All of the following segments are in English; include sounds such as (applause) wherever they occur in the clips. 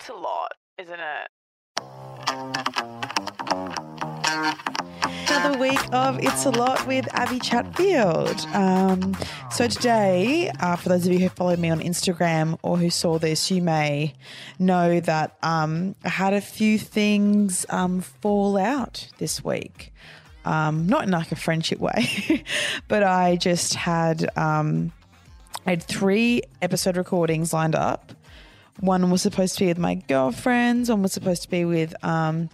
It's a lot, isn't it? Another week of It's a Lot with Abbie Chatfield. Um, so, today, uh, for those of you who followed me on Instagram or who saw this, you may know that um, I had a few things um, fall out this week. Um, not in like a friendship way, (laughs) but I just had um, I had three episode recordings lined up. One was supposed to be with my girlfriends. One was supposed to be with um,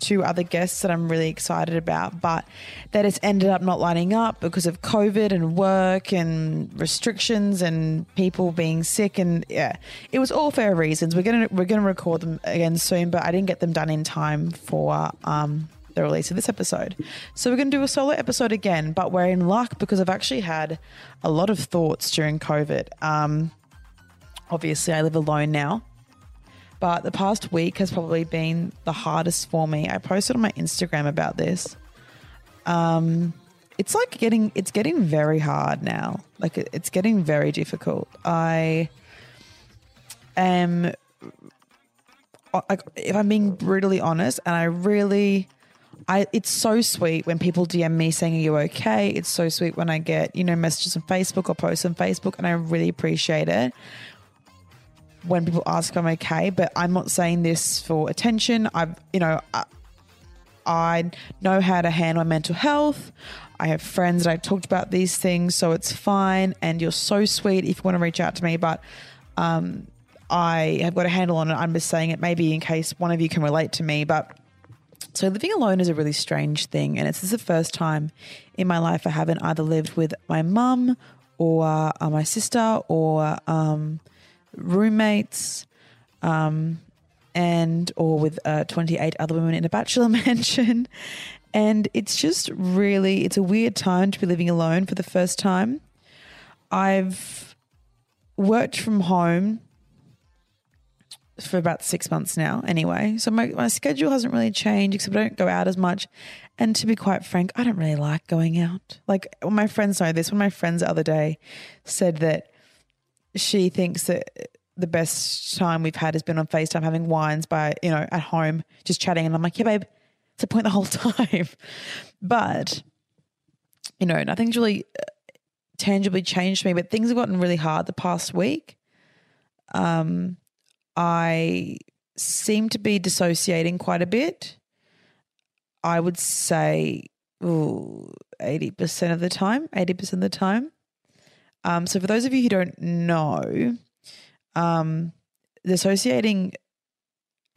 two other guests that I'm really excited about, but that has ended up not lining up because of COVID and work and restrictions and people being sick. And yeah, it was all fair reasons. We're gonna we're gonna record them again soon, but I didn't get them done in time for um, the release of this episode. So we're to do a solo episode again, but we're in luck because I've actually had a lot of thoughts during COVID. Um, obviously, I live alone now, but the past week has probably been the hardest for me. I posted on my Instagram about this. Um, it's like getting it's getting very hard now. Like it, it's getting very difficult. I am like if I'm being brutally honest, and I really I it's so sweet when people DM me saying, Are you okay? It's so sweet when I get, you know, messages on Facebook or posts on Facebook and I really appreciate it when people ask I'm okay, but I'm not saying this for attention. I've you know, I, I know how to handle my mental health. I have friends that I talked about these things, so it's fine. And you're so sweet if you want to reach out to me, but um, I have got a handle on it. I'm just saying it maybe in case one of you can relate to me, but so living alone is a really strange thing, and it's this is the first time in my life I haven't either lived with my mum or uh, my sister or um, roommates, um, and or with uh, twenty eight other women in a bachelor (laughs) mansion, and it's just really it's a weird time to be living alone for the first time. I've worked from home for about six months now anyway. So my, my schedule hasn't really changed except I don't go out as much. And to be quite frank, I don't really like going out. Like my friends know this. Of my friends the other day said that she thinks that the best time we've had has been on FaceTime having wines by, you know, at home, just chatting. And I'm like, yeah, babe, it's a point the whole (laughs) time. but, you know, nothing's really uh, tangibly changed me, but things have gotten really hard the past week. Um, I seem to be dissociating quite a bit. I would say ooh, 80% of the time, 80% of the time. Um, so, for those of you who don't know, um, dissociating,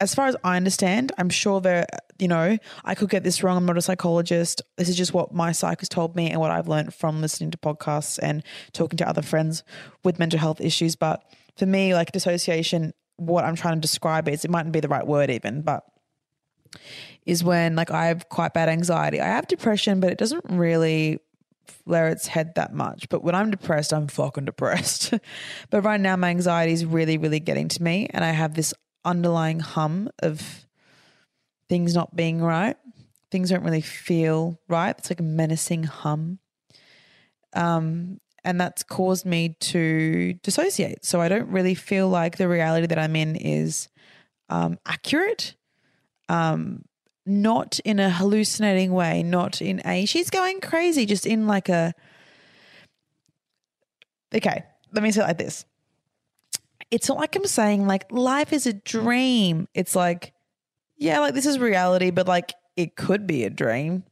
as far as I understand, I'm sure there, you know, I could get this wrong. I'm not a psychologist. This is just what my psych has told me and what I've learned from listening to podcasts and talking to other friends with mental health issues. But for me, like dissociation what I'm trying to describe is it mightn't be the right word even, but is when like I have quite bad anxiety. I have depression, but it doesn't really flare its head that much. But when I'm depressed, I'm fucking depressed. (laughs) but right now my anxiety is really, really getting to me and I have this underlying hum of things not being right. Things don't really feel right. It's like a menacing hum. Um, and that's caused me to dissociate. So I don't really feel like the reality that I'm in is um, accurate. Um, not in a hallucinating way, not in a she's going crazy, just in like a okay. Let me say it like this. It's not like I'm saying like life is a dream. It's like yeah, like this is reality, but like it could be a dream.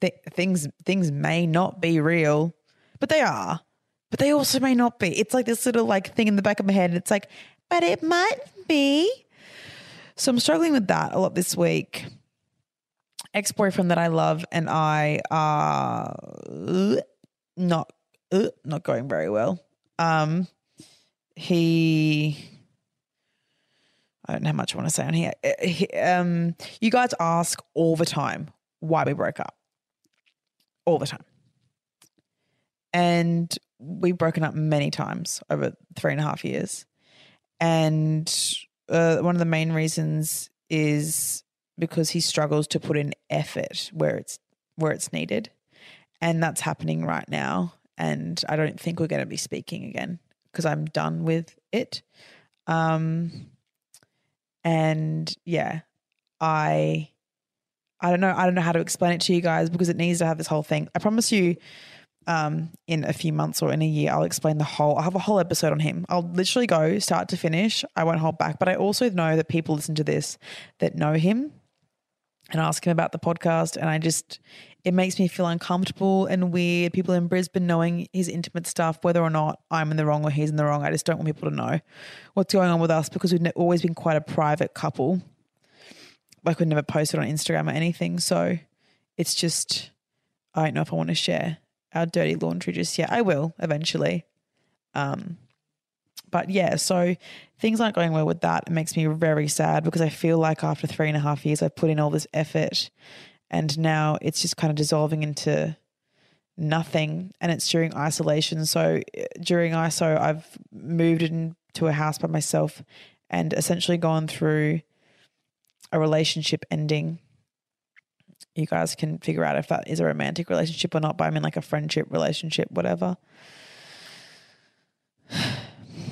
Th- things things may not be real, but they are but they also may not be. It's like this little like thing in the back of my head. It's like, but it might be. So I'm struggling with that a lot this week. Ex boyfriend that I love and I are not uh, not going very well. Um, he. I don't know how much I want to say on here. Uh, he, um, you guys ask all the time why we broke up. All the time. And we've broken up many times over three and a half years. And uh, one of the main reasons is because he struggles to put in effort where it's where it's needed. And that's happening right now. And I don't think we're going to be speaking again because I'm done with it. Um, And yeah, I I don't know. I don't know how to explain it to you guys because it needs to have this whole thing. I promise you, um, in a few months or in a year, I'll explain the whole. I'll have a whole episode on him. I'll literally go start to finish. I won't hold back. But I also know that people listen to this that know him and ask him about the podcast, and I just it makes me feel uncomfortable and weird. People in Brisbane knowing his intimate stuff, whether or not I'm in the wrong or he's in the wrong. I just don't want people to know what's going on with us because we've always been quite a private couple like we never posted on Instagram or anything. So it's just, I don't know if I want to share our dirty laundry just yet. I will eventually. Um, but yeah, so things aren't going well with that. It makes me very sad because I feel like after three and a half years, I've put in all this effort and now it's just kind of dissolving into nothing. And it's during isolation. So uh, during ISO, I've moved into a house by myself and essentially gone through a relationship ending, you guys can figure out if that is a romantic relationship or not, but I mean like a friendship relationship, whatever.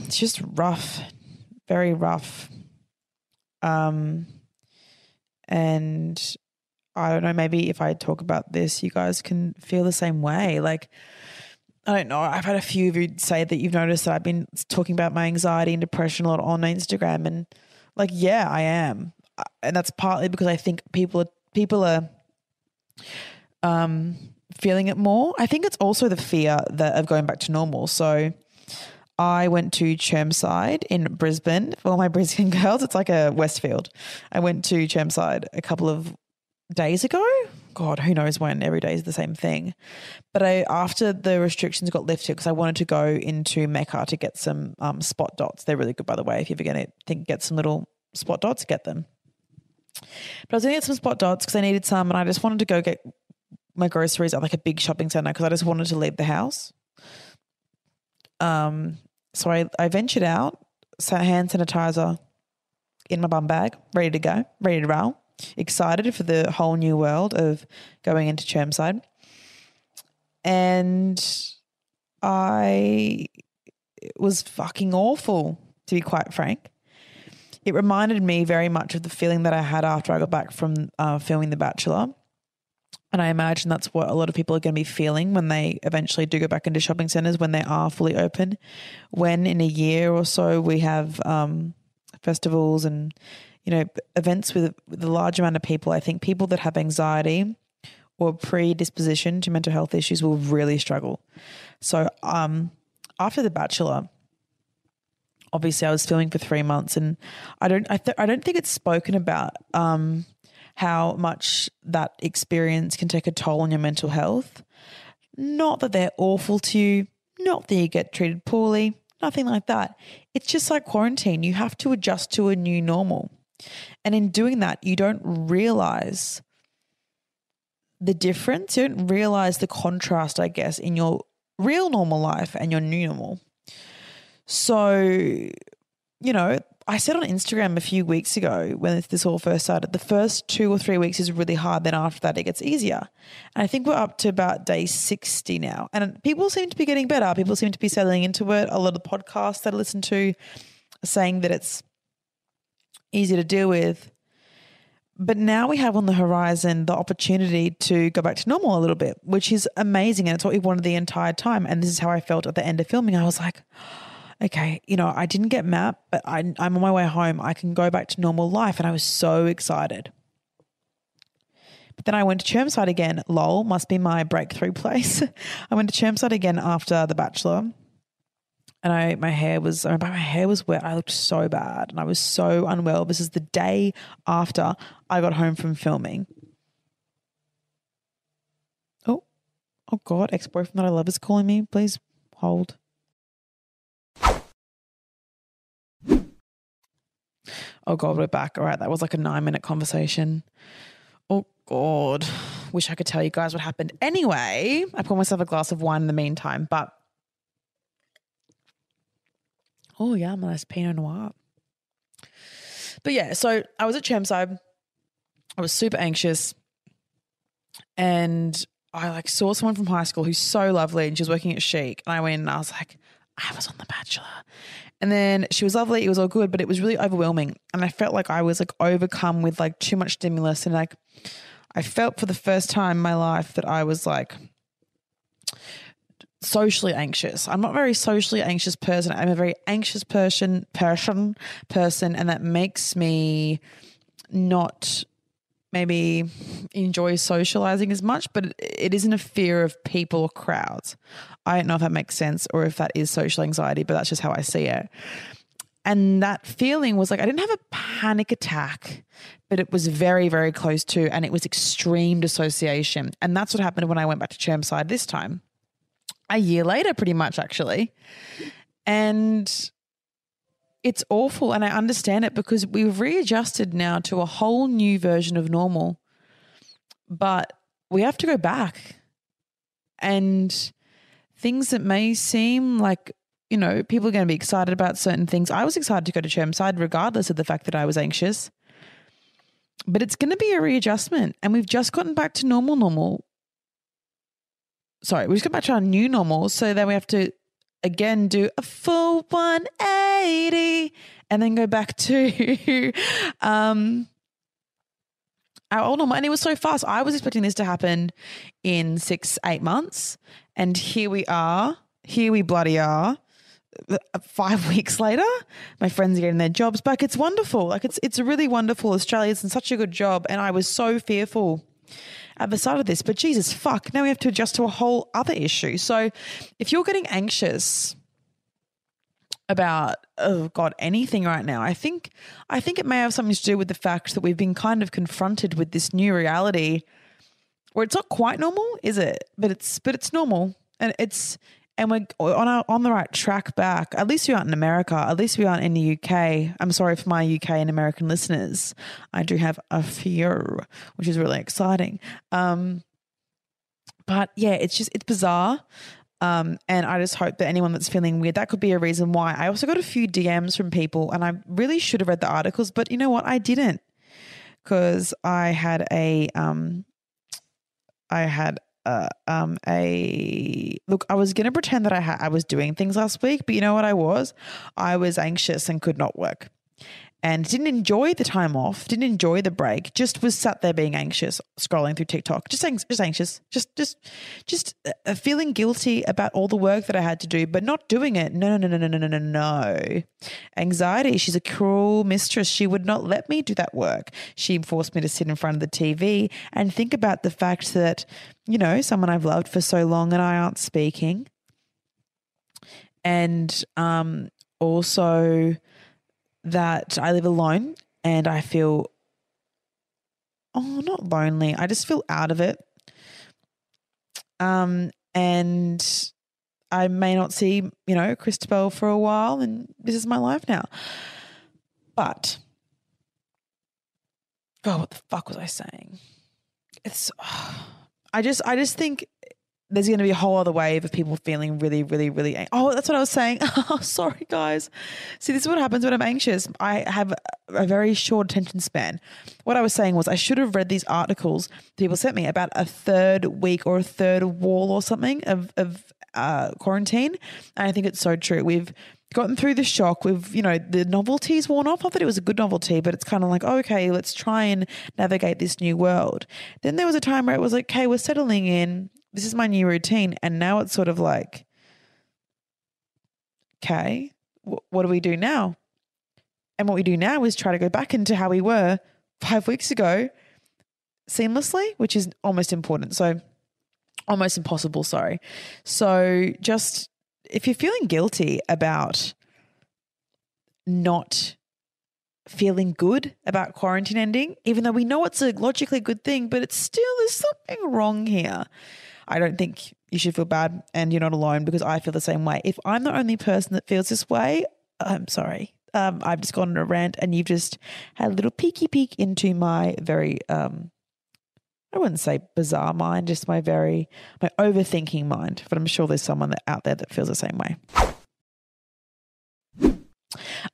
It's just rough, very rough. Um, and I don't know, maybe if I talk about this, you guys can feel the same way. Like, I don't know. I've had a few of you say that you've noticed that I've been talking about my anxiety and depression a lot on Instagram. And like, yeah, I am and that's partly because I think people are people are um, feeling it more. I think it's also the fear that of going back to normal. So I went to Chermside in Brisbane for all my (laughs) Brisbane girls. It's like a Westfield. I went to Chermside a couple of days ago. God, who knows when? Every day is the same thing. But I, after the restrictions got lifted, because I wanted to go into Mecca to get some um, spot dots. They're really good, by the way. If you're ever to think get some little spot dots, get them. But I was to get some spot dots because I needed some, and I just wanted to go get my groceries at like a big shopping center because I just wanted to leave the house. Um, so I, I ventured out, hand sanitizer in my bum bag, ready to go, ready to roll, excited for the whole new world of going into Chermside. And I it was fucking awful, to be quite frank it reminded me very much of the feeling that I had after I got back from uh, filming The Bachelor. And I imagine that's what a lot of people are going to be feeling when they eventually do go back into shopping centers when they are fully open. When in a year or so we have um, festivals and you know events with, with a large amount of people, I think people that have anxiety or predisposition to mental health issues will really struggle. So um, after The Bachelor, obviously I was filming for three months, and I don't I, th- I don't think it's spoken about um, how much that experience can take a toll on your mental health. Not that they're awful to you, not that you get treated poorly, nothing like that. It's just like quarantine. You have to adjust to a new normal. And in doing that, you don't realize the difference. You don't realize the contrast, I guess, in your real normal life and your new normal. So, you know, I said on Instagram a few weeks ago when this all first started, the first two or three weeks is really hard. Then after that, it gets easier. And I think we're up to about day 60 now. And people seem to be getting better. People seem to be settling into it. A lot of the podcasts that I listen to are saying that it's easy to deal with. But now we have on the horizon the opportunity to go back to normal a little bit, which is amazing. And it's what we wanted the entire time. And this is how I felt at the end of filming. I was like, okay, you know, I didn't get Matt, but I, I'm on my way home. I can go back to normal life. And I was so excited. But then I went to Chermside again. Lol, must be my breakthrough place. (laughs) I went to Chermside again after The Bachelor. And I, my hair was, I remember my hair was wet. I looked so bad and I was so unwell. This is the day after I got home from filming. Oh, oh God, ex boyfriend that I love is calling me. Please hold. Oh God, we're back. All right, that was like a nine minute conversation. Oh God, wish I could tell you guys what happened. Anyway, I poured myself a glass of wine in the meantime, but oh yeah, I'm a nice Pinot Noir. But yeah, so I was at Chermside. I was super anxious, and I like saw someone from high school who's so lovely, and she was working at Chic, and I went and I was like, I was on The Bachelor. And then she was lovely. It was all good, but it was really overwhelming. And I felt like I was like overcome with like too much stimulus. And like, I felt for the first time in my life that I was like socially anxious. I'm not a very socially anxious person. I'm a very anxious person, person, person, and that makes me not maybe enjoy socializing as much, but it isn't a fear of people or crowds. I don't know if that makes sense or if that is social anxiety, but that's just how I see it. And that feeling was like I didn't have a panic attack, but it was very, very close to, and it was extreme dissociation. And that's what happened when I went back to Chermside this time, a year later, pretty much actually. And it's awful and I understand it because we've readjusted now to a whole new version of normal. But we have to go back. And things that may seem like, you know, people are going to be excited about certain things. I was excited to go to Chermside regardless of the fact that I was anxious. But it's going to be a readjustment and we've just gotten back to normal normal. Sorry, we just got back to our new normal. So then we have to again do a full 180 and then go back to (laughs) um our old normal. And it was so fast. I was expecting this to happen in six, eight months. And here we are. Here we bloody are. Uh, five (laughs) weeks later, my friends are getting their jobs back. It's wonderful. Like it's it's really wonderful. Australia's done such a good job. And I was so fearful the start of this. But Jesus, fuck, now we have to adjust to a whole other issue. So if you're getting anxious about oh god anything right now i think i think it may have something to do with the fact that we've been kind of confronted with this new reality where it's not quite normal is it but it's but it's normal and it's and we're on our, on the right track back. At least we aren't in America. At least we aren't in the UK. I'm sorry for my UK and American listeners. I do have a few, which is really exciting. Um, but yeah, it's just it's bizarre. Um, and I just hope that anyone that's feeling weird, that could be a reason why. I also got a few DMs from people, and I really should have read the articles, but you know what? I didn't because I had a um, I had uh, um, a look. I was gonna pretend that I had I was doing things last week, but you know what I was? I was anxious and could not work and didn't enjoy the time off, didn't enjoy the break, just was sat there being anxious, scrolling through TikTok, just just anxious, just just just uh, feeling guilty about all the work that I had to do, but not doing it. No, no, no, no, no, no, no, no. Anxiety. She's a cruel mistress. She would not let me do that work. She forced me to sit in front of the TV and think about the fact that you know someone I've loved for so long and I aren't speaking, and um also that I live alone and I feel, oh, not lonely. I just feel out of it. Um, and I may not see, you know, Christabel for a while, and this is my life now. But, God, what the fuck was I saying? It's, oh, (sighs) I just, I just think there's going to be a whole other wave of people feeling really, really, really. Ang- oh, that's what I was saying. (laughs) oh, sorry, guys. See, this is what happens when I'm anxious. I have a very short attention span. What I was saying was I should have read these articles people sent me about a third week or a third wall or something of of uh, quarantine, and I think it's so true. We've gotten through the shock. We've, you know, the novelty's worn off. I thought it was a good novelty, but it's kind of like, okay, let's try and navigate this new world. Then there was a time where it was like, okay, we're settling in this is my new routine. And now it's sort of like, okay, wh- what do we do now? And what we do now is try to go back into how we were five weeks ago seamlessly, which is almost important. So, almost impossible, sorry. So, just if you're feeling guilty about not feeling good about quarantine ending, even though we know it's a logically good thing, but it's still, there's something wrong here. I don't think you should feel bad and you're not alone because I feel the same way. If I'm the only person that feels this way, I'm sorry. Um, I've just gone on a rant and you've just had a little peeky peek into my very, um, I wouldn't say bizarre mind, just my very, my overthinking mind. But I'm sure there's someone that, out there that feels the same way.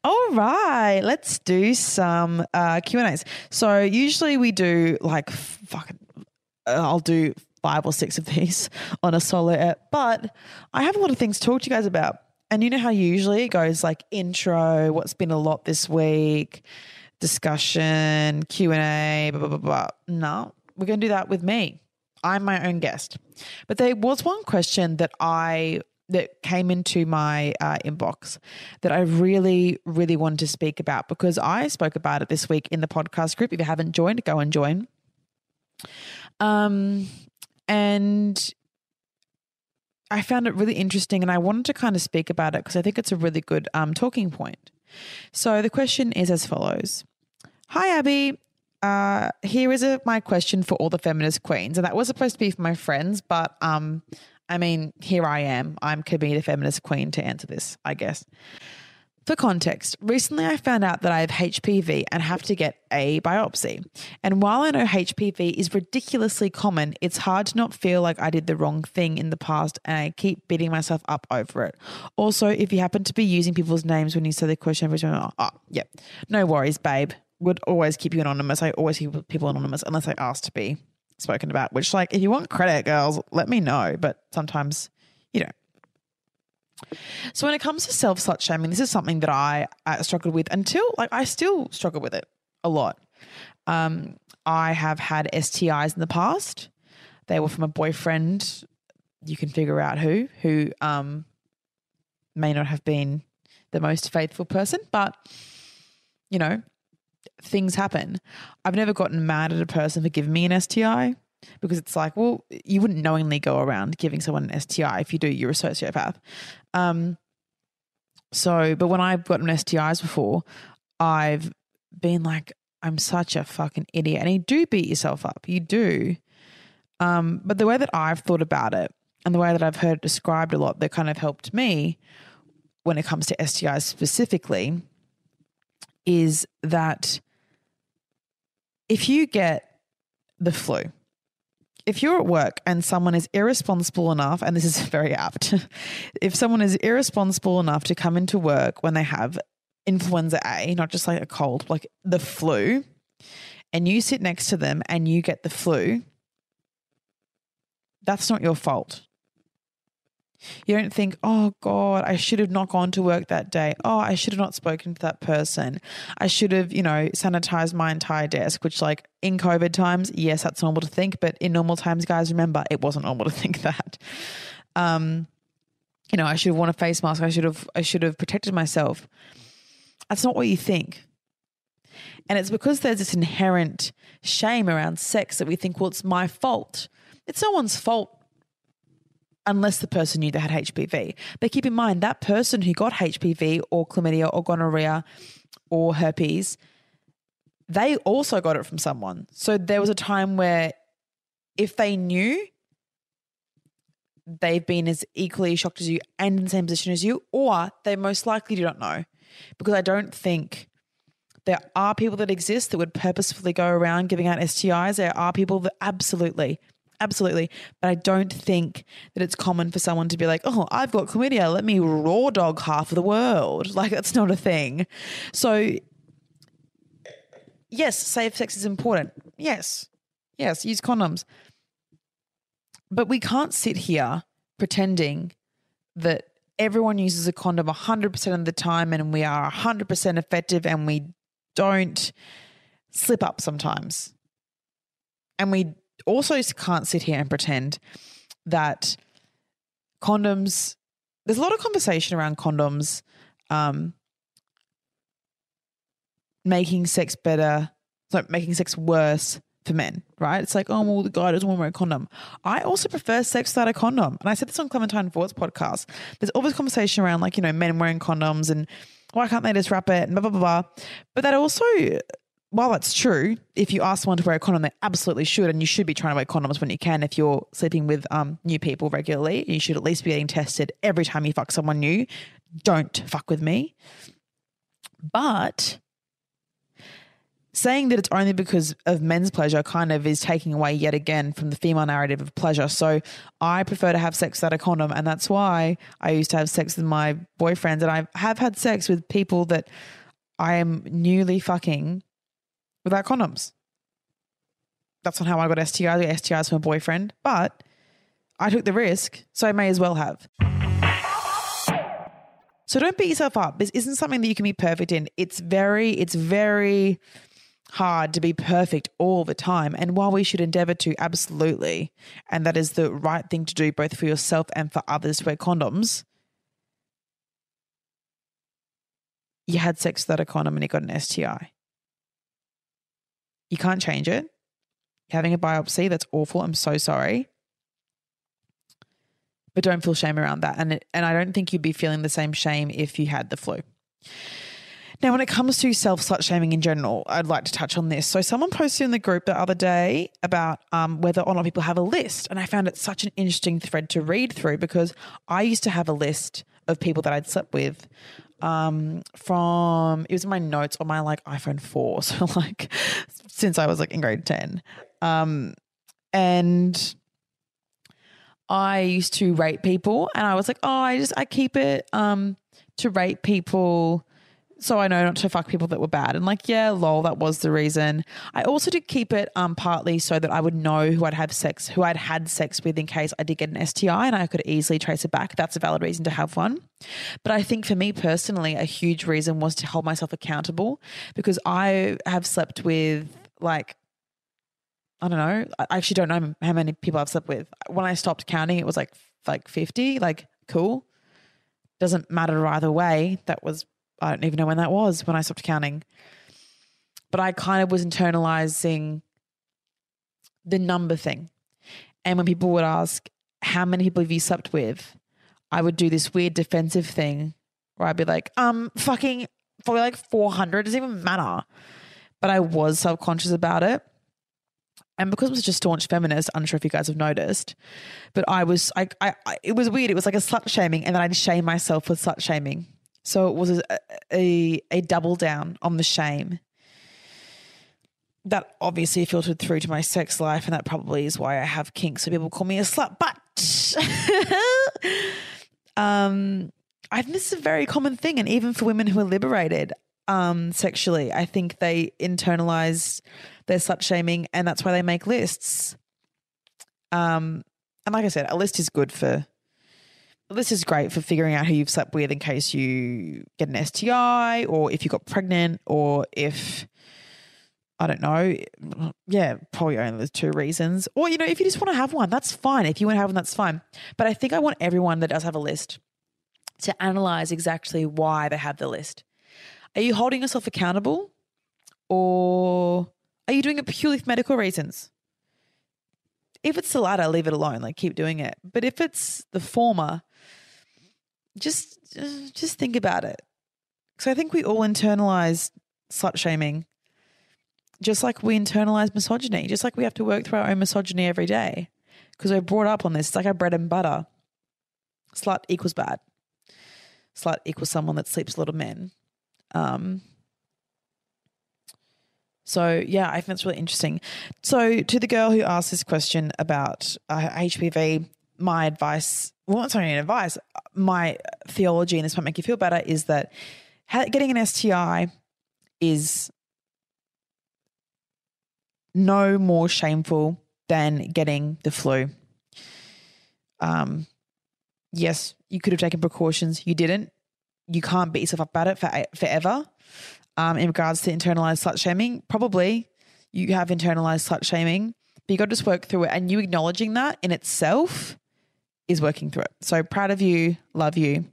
All right, let's do some uh, Q and A's. So usually we do like fucking. I'll do five or six of these (laughs) on a solo app. But I have a lot of things to talk to you guys about. And you know how usually it goes like intro, what's been a lot this week, discussion, Q&A, blah, blah, blah, blah. No, we're going to do that with me. I'm my own guest. But there was one question that I that came into my uh, inbox that I really, really wanted to speak about because I spoke about it this week in the podcast group. If you haven't joined, go and join. Um, and I found it really interesting, and I wanted to kind of speak about it because I think it's a really good um, talking point. So the question is as follows: Hi, Abbie. Uh, here is a, my question for all the feminist queens, and that was supposed to be for my friends, but um, I mean, here I am. I'm could be the feminist queen to answer this, I guess. For context, recently I found out that I have HPV and have to get a biopsy. And while I know HPV is ridiculously common, it's hard to not feel like I did the wrong thing in the past and I keep beating myself up over it. Also, if you happen to be using people's names when you say the question, i'm oh, oh yeah, no worries, babe. Would always keep you anonymous. I always keep people anonymous unless I ask to be spoken about, which, like, if you want credit, girls, let me know. But sometimes, you know, so when it comes to self slut shaming, this is something that I uh, struggled with until like I still struggle with it a lot. Um, I have had STIs in the past. They were from a boyfriend. You can figure out who who um, may not have been the most faithful person, but you know, things happen. I've never gotten mad at a person for giving me an STI because it's like, well, you wouldn't knowingly go around giving someone an STI. If you do, you're a sociopath. Um, so, but when I've gotten STIs before, I've been like, I'm such a fucking idiot. And you do beat yourself up. You do. Um, but the way that I've thought about it and the way that I've heard it described a lot that kind of helped me when it comes to STIs specifically is that if you get the flu, if you're at work and someone is irresponsible enough, and this is (laughs) very apt, (laughs) if someone is irresponsible enough to come into work when they have influenza A, not just like a cold, like the flu, and you sit next to them and you get the flu, that's not your fault. You don't think, oh God, I should have not gone to work that day. Oh, I should have not spoken to that person. I should have, you know, sanitized my entire desk, which, like, in COVID times, yes, that's normal to think. But in normal times, guys, remember, it wasn't normal to (laughs) think that. Um, you know, I should have worn a face mask. I should have, I should have protected myself. That's not what you think. And it's because there's this inherent shame around sex that we think, well, it's my fault. It's no one's fault unless the person knew they had HPV. But keep in mind that person who got HPV or chlamydia or gonorrhea or herpes, they also got it from someone. So there was a time where if they knew, they've been as equally shocked as you and in the same position as you, or they most likely do not know. Because I don't think there are people that exist that would purposefully go around giving out STIs. There are people that absolutely Absolutely. But I don't think that it's common for someone to be like, oh, I've got chlamydia. Let me raw dog half of the world. (laughs) Like, that's not a thing. So, yes, safe sex is important. Yes. Yes, use condoms. But we can't sit here pretending that everyone uses a condom 100% of the time and we are 100% effective and we don't slip up sometimes. And we also can't sit here and pretend that condoms, there's a lot of conversation around condoms um, making sex better, like making sex worse for men, right? It's like, oh, well, the guy doesn't want to wear a condom. I also prefer sex without a condom. And I said this on Clementine Ford's podcast. There's this conversation around like, you know, men wearing condoms and why can't they just wrap it and blah, blah, blah, blah. But that also while that's true, if you ask someone to wear a condom, they absolutely should, and you should be trying to wear condoms when you can. If you're sleeping with um, new people regularly, you should at least be getting tested every time you fuck someone new. Don't fuck with me. But saying that it's only because of men's pleasure kind of is taking away yet again from the female narrative of pleasure. So I prefer to have sex without a condom, and that's why I used to have sex with my boyfriends, and I have had sex with people that I am newly fucking without condoms. That's not how I got STIs. I got STIs from a boyfriend, but I took the risk, so I may as well have. So don't beat yourself up. This isn't something that you can be perfect in. It's very, it's very hard to be perfect all the time. And while we should endeavor to, absolutely, and that is the right thing to do both for yourself and for others to wear condoms, you had sex without a condom and you got an STI. You can't change it. You're having a biopsy, that's awful. I'm so sorry. But don't feel shame around that. And, it, and I don't think you'd be feeling the same shame if you had the flu. Now, when it comes to self slut shaming in general, I'd like to touch on this. So, someone posted in the group the other day about um, whether or not people have a list. And I found it such an interesting thread to read through because I used to have a list of people that I'd slept with um, from, it was in my notes on my like iPhone 4. (laughs) So, like, since I was like in grade 10. Um, and I used to rate people and I was like, oh, I just, I keep it um, to rate people so I know not to fuck people that were bad. And like, yeah, lol, that was the reason. I also did keep it um partly so that I would know who I'd have sex, who I'd had sex with in case I did get an STI and I could easily trace it back. That's a valid reason to have one. But I think for me personally, a huge reason was to hold myself accountable because I have slept with like I don't know. I actually don't know how many people I've slept with. When I stopped counting, it was like like 50. Like, cool. Doesn't matter either way. That was I don't even know when that was when I stopped counting. But I kind of was internalizing the number thing. And when people would ask, How many people have you slept with? I would do this weird defensive thing where I'd be like, um, fucking probably like 400, doesn't even matter. But I was subconscious about it. And because I was just staunch feminist, I'm not sure if you guys have noticed, but I was, I, I, I it was weird. It was like a slut shaming, and then I'd shame myself for slut shaming. So it was a, a, a double down on the shame. That obviously filtered through to my sex life, and that probably is why I have kinks. So people call me a slut. But (laughs) um, I think this is a very common thing, and even for women who are liberated um, sexually, I think they internalize their slut shaming, and that's why they make lists. Um, and like I said, a list is good for this is great for figuring out who you've slept with in case you get an STI or if you got pregnant or if I don't know. Yeah, probably only there's two reasons. Or, you know, if you just want to have one, that's fine. If you want to have one, that's fine. But I think I want everyone that does have a list to analyze exactly why they have the list. Are you holding yourself accountable or are you doing it purely for medical reasons? If it's the latter, leave it alone, like keep doing it. But if it's the former, just just think about it. Because I think we all internalize slut shaming, just like we internalize misogyny, just like we have to work through our own misogyny every day. Because we're brought up on this. It's like our bread and butter. Slut equals bad. Slut equals someone that sleeps a lot of men. Um, so yeah, I think that's really interesting. So to the girl who asked this question about uh, HPV, my advice, well, not only advice, my theology, and this might make you feel better, is that getting an STI is no more shameful than getting the flu. Um, yes, you could have taken precautions. You didn't. You can't beat yourself up about it for, forever. Um, in regards to internalized slut shaming, probably you have internalized slut shaming, but you got to just work through it. And you acknowledging that in itself is working through it. So proud of you, love you.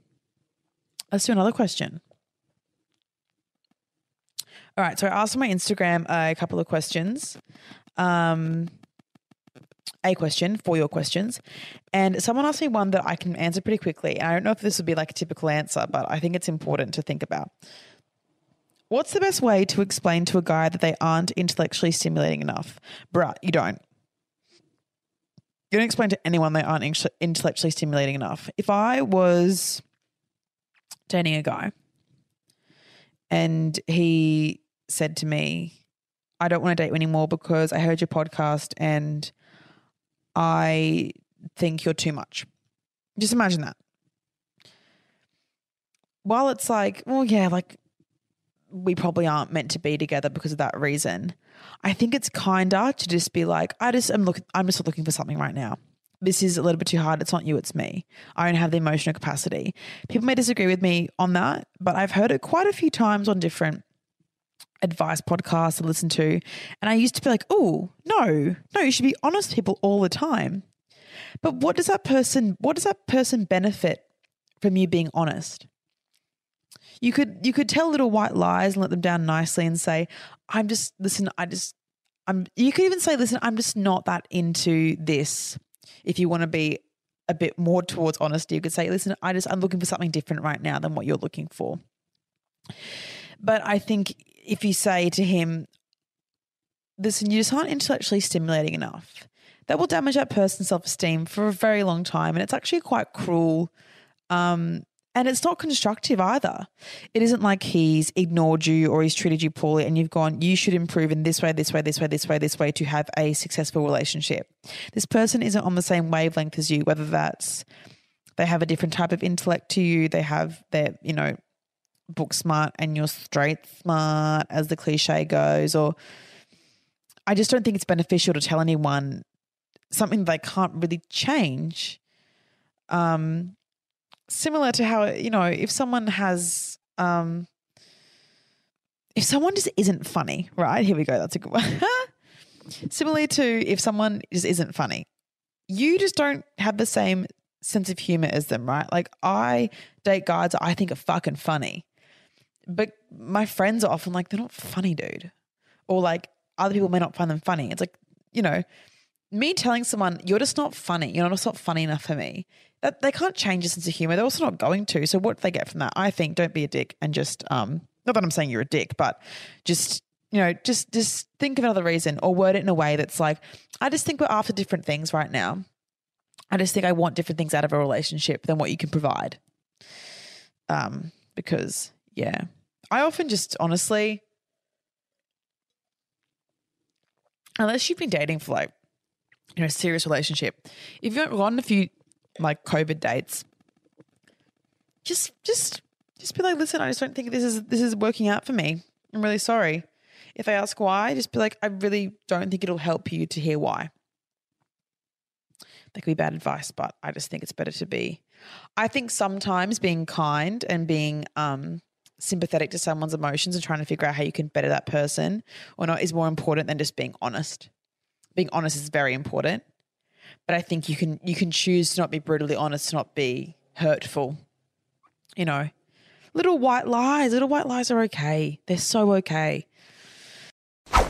Let's do another question. All right, so I asked on my Instagram a couple of questions. Um, a question for your questions. And someone asked me one that I can answer pretty quickly. And I don't know if this would be like a typical answer, but I think it's important to think about. What's the best way to explain to a guy that they aren't intellectually stimulating enough? Bruh, you don't. You don't explain to anyone they aren't intellectually stimulating enough. If I was dating a guy and he said to me, I don't want to date you anymore because I heard your podcast and I think you're too much. Just imagine that. While it's like, well, yeah, like we probably aren't meant to be together because of that reason. I think it's kinder to just be like, I just am looking, I'm just looking for something right now. this is a little bit too hard. It's not you, it's me. I don't have the emotional capacity. People may disagree with me on that, but I've heard it quite a few times on different advice podcasts I listen to. And I used to be like, oh, no, no, you should be honest people all the time. But what does that person what does that person benefit from you being honest? You could you could tell little white lies and let them down nicely and say, I'm just listen, I just I'm you could even say, listen, I'm just not that into this. If you want to be a bit more towards honesty, you could say, listen, I just I'm looking for something different right now than what you're looking for. But I think if you say to him, listen, you just aren't intellectually stimulating enough, that will damage that person's self esteem for a very long time. And it's actually quite cruel. Um, and it's not constructive either. It isn't like he's ignored you or he's treated you poorly and you've gone, you should improve in this way, this way, this way, this way, this way to have a successful relationship. This person isn't on the same wavelength as you, whether that's they have a different type of intellect to you, they have their, you know, book smart and you're straight smart, as the cliche goes, or I just don't think it's beneficial to tell anyone something they can't really change. Um, similar to how you know if someone has um, if someone just isn't funny, right? Here we go. That's a good one. (laughs) Similarly to if someone just isn't funny, you just don't have the same sense of humor as them, right? Like I date guys I think are fucking funny. But my friends are often like, they're not funny, dude. Or like other people may not find them funny. It's like, you know, me telling someone, you're just not funny, you're just not funny enough for me, that they can't change your sense of humor. They're also not going to. So what do they get from that? I think don't be a dick and just um not that I'm saying you're a dick, but just you know, just just think of another reason or word it in a way that's like, I just think we're after different things right now. I just think I want different things out of a relationship than what you can provide. Um, because yeah. I often just honestly, unless you've been dating for like, you know, a serious relationship, if you've gone a few like COVID dates, just just just be like, listen, I just don't think this is this is working out for me. I'm really sorry. If I ask why, just be like, I really don't think it'll help you to hear why. That could be bad advice, but I just think it's better to be. I think sometimes being kind and being um sympathetic to someone's emotions and trying to figure out how you can better that person or not is more important than just being honest. Being honest is very important, but I think you can you can choose to not be brutally honest, to not be hurtful. You know, little white lies, little white lies are okay. They're so okay. (sighs) All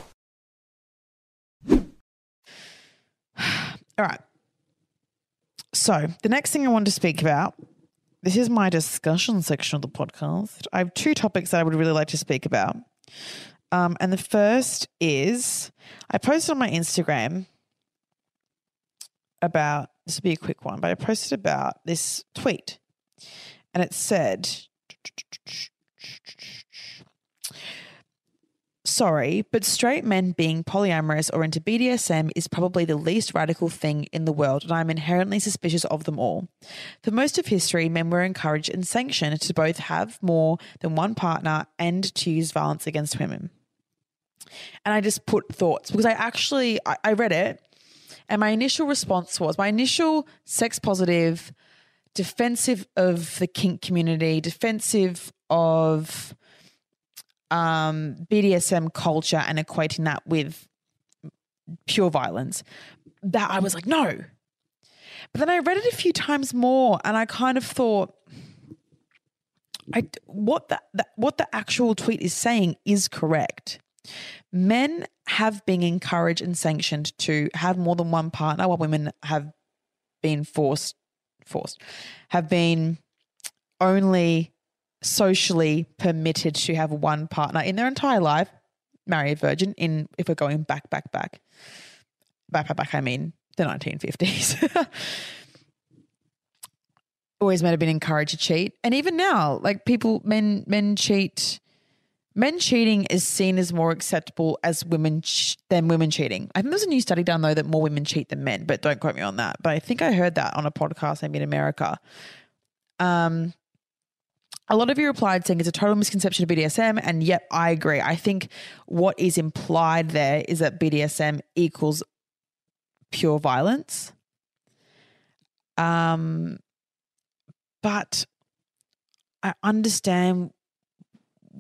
right. So, the next thing I want to speak about this is my discussion section of the podcast. I have two topics that I would really like to speak about. Um, and the first is I posted on my Instagram about this will be a quick one, but I posted about this tweet and it said, Sorry, but straight men being polyamorous or into BDSM is probably the least radical thing in the world, and I'm inherently suspicious of them all. For most of history, men were encouraged and sanctioned to both have more than one partner and to use violence against women. And I just put thoughts because I actually I, I read it, and my initial response was my initial sex positive, defensive of the kink community, defensive of um, BDSM culture and equating that with pure violence, that I was like, no. But then I read it a few times more and I kind of thought, I, what the, the what the actual tweet is saying is correct. Men have been encouraged and sanctioned to have more than one partner, while women have been forced forced have been only socially permitted to have one partner in their entire life, marry a virgin. In if we're going back, back, back, back, back, back. I mean the 1950s. (laughs) Always men have been encouraged to cheat, and even now, like people, men, men cheat. Men cheating is seen as more acceptable as women ch- than women cheating. I think there's a new study done though that more women cheat than men, but don't quote me on that. But I think I heard that on a podcast maybe in America. Um, a lot of you replied saying it's a total misconception of BDSM. And yep, I agree. I think what is implied there is that BDSM equals pure violence. Um, but I understand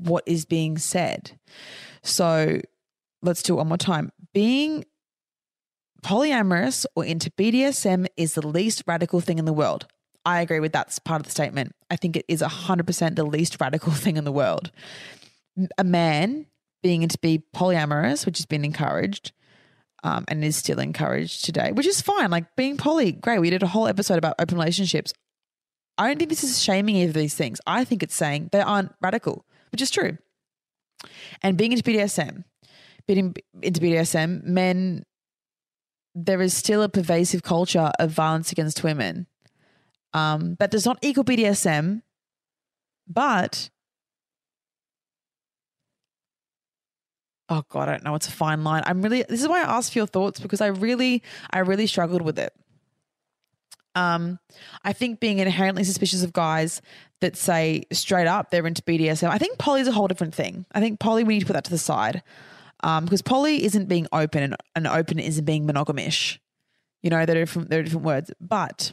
what is being said. So let's do it one more time. Being polyamorous or into BDSM is the least radical thing in the world. I agree with that part of the statement. I think it is 100% the least radical (laughs) thing in the world. A man being into be polyamorous, which has been encouraged um, and is still encouraged today, which is fine. Like being poly, great. We did a whole episode about open relationships. I don't think this is shaming either of these things. I think it's saying they aren't radical, which is true. And being into BDSM, being into BDSM, men, there is still a pervasive culture of violence against women. Um, that does not equal BDSM, but oh god, I don't know. It's a fine line. I'm really. This is why I asked for your thoughts because I really, I really struggled with it. Um, I think being inherently suspicious of guys that say straight up they're into BDSM. I think poly is a whole different thing. I think poly we need to put that to the side um, because poly isn't being open and, and open isn't being monogamish. You know, they're different. They're different words, but.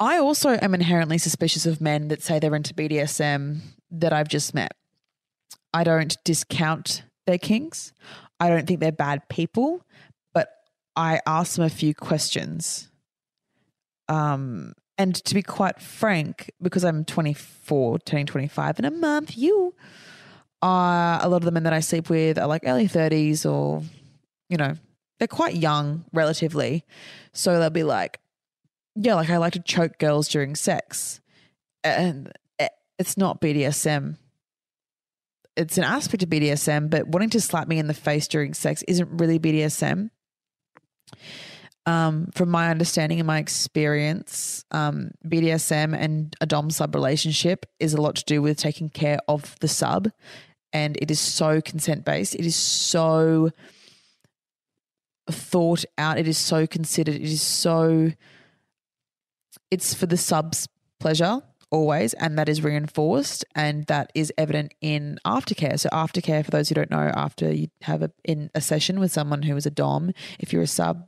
I also am inherently suspicious of men that say they're into BDSM that I've just met. I don't discount their kinks. I don't think they're bad people, I asked them a few questions. Um, and to be quite frank, because I'm 24, turning 25 in a month, you are a lot of the men that I sleep with are like early 30s or, you know, they're quite young relatively. So they'll be like, yeah, like I like to choke girls during sex. And it's not BDSM. It's an aspect of BDSM, but wanting to slap me in the face during sex isn't really BDSM. Um, from my understanding and my experience, um, BDSM and a Dom sub relationship is a lot to do with taking care of the sub. And it is so consent based. It is so thought out. It is so considered. It is so, it's for the sub's pleasure always. And that is reinforced. And that is evident in aftercare. So, aftercare, for those who don't know, after you have a, in a session with someone who is a Dom, if you're a sub,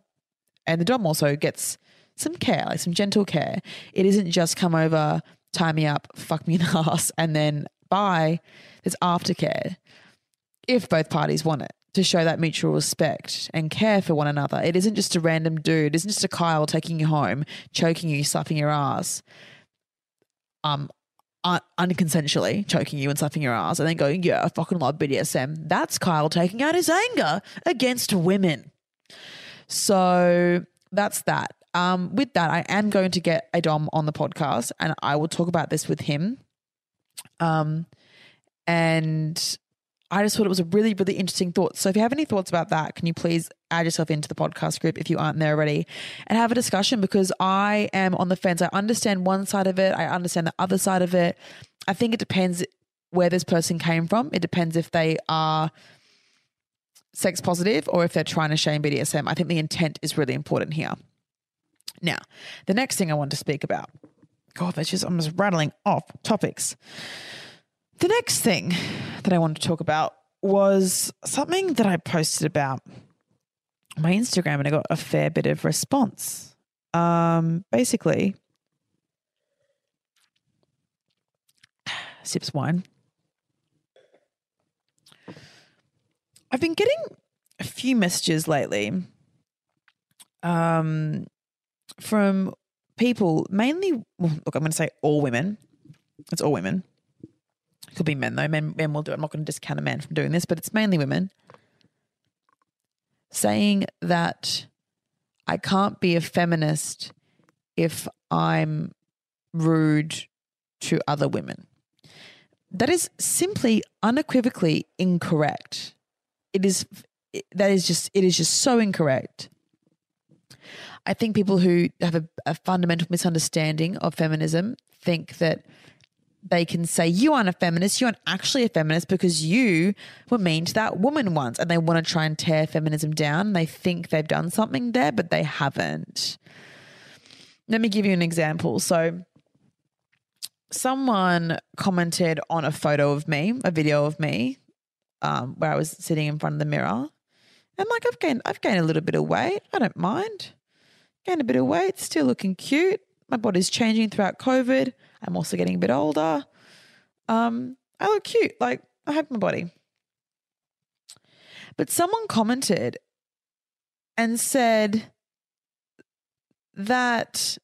and the Dom also gets some care, like some gentle care. It isn't just come over, tie me up, fuck me in the (laughs) ass, and then bye. There's aftercare if both parties want it to show that mutual respect and care for one another. It isn't just a random dude. It isn't just a Kyle taking you home, choking you, slapping your ass, um, un- unconsensually choking you and slapping your ass, and then going, "Yeah, I fucking love BDSM." That's Kyle taking out his anger against women. So that's that. Um, with that, I am going to get a Dom on the podcast and I will talk about this with him. Um, and I just thought it was a really, really interesting thought. So if you have any thoughts about that, can you please add yourself into the podcast group if you aren't there already and have a discussion because I am on the fence. I understand one side of it, I understand the other side of it. I think it depends where this person came from. It depends if they are sex positive or if they're trying to shame BDSM. I think the intent is really important here. Now, the next thing I want to speak about. God, that's just I'm just rattling off topics. The next thing that I wanted to talk about was something that I posted about my Instagram and I got a fair bit of response. Um, basically, sips wine. I've been getting a few messages lately um, from people, mainly, well, look, I'm going to say all women. It's all women. It could be men, though. Men, men will do it. I'm not going to discount a man from doing this, but it's mainly women saying that I can't be a feminist if I'm rude to other women. That is simply unequivocally incorrect it is that is just it is just so incorrect. I think people who have a, a fundamental misunderstanding of feminism think that they can say you aren't a feminist, you aren't actually a feminist because you were mean to that woman once, and they want to try and tear feminism down. They think they've done something there, but they haven't. Let me give you an example. So, someone commented on a photo of me, a video of me um, where I was sitting in front of the mirror. And like I've gained I've gained a little bit of weight. I don't mind. gained a bit of weight, still looking cute. My body's changing throughout COVID. I'm also getting a bit older. Um, I look cute. Like, I have my body. But someone commented and said that.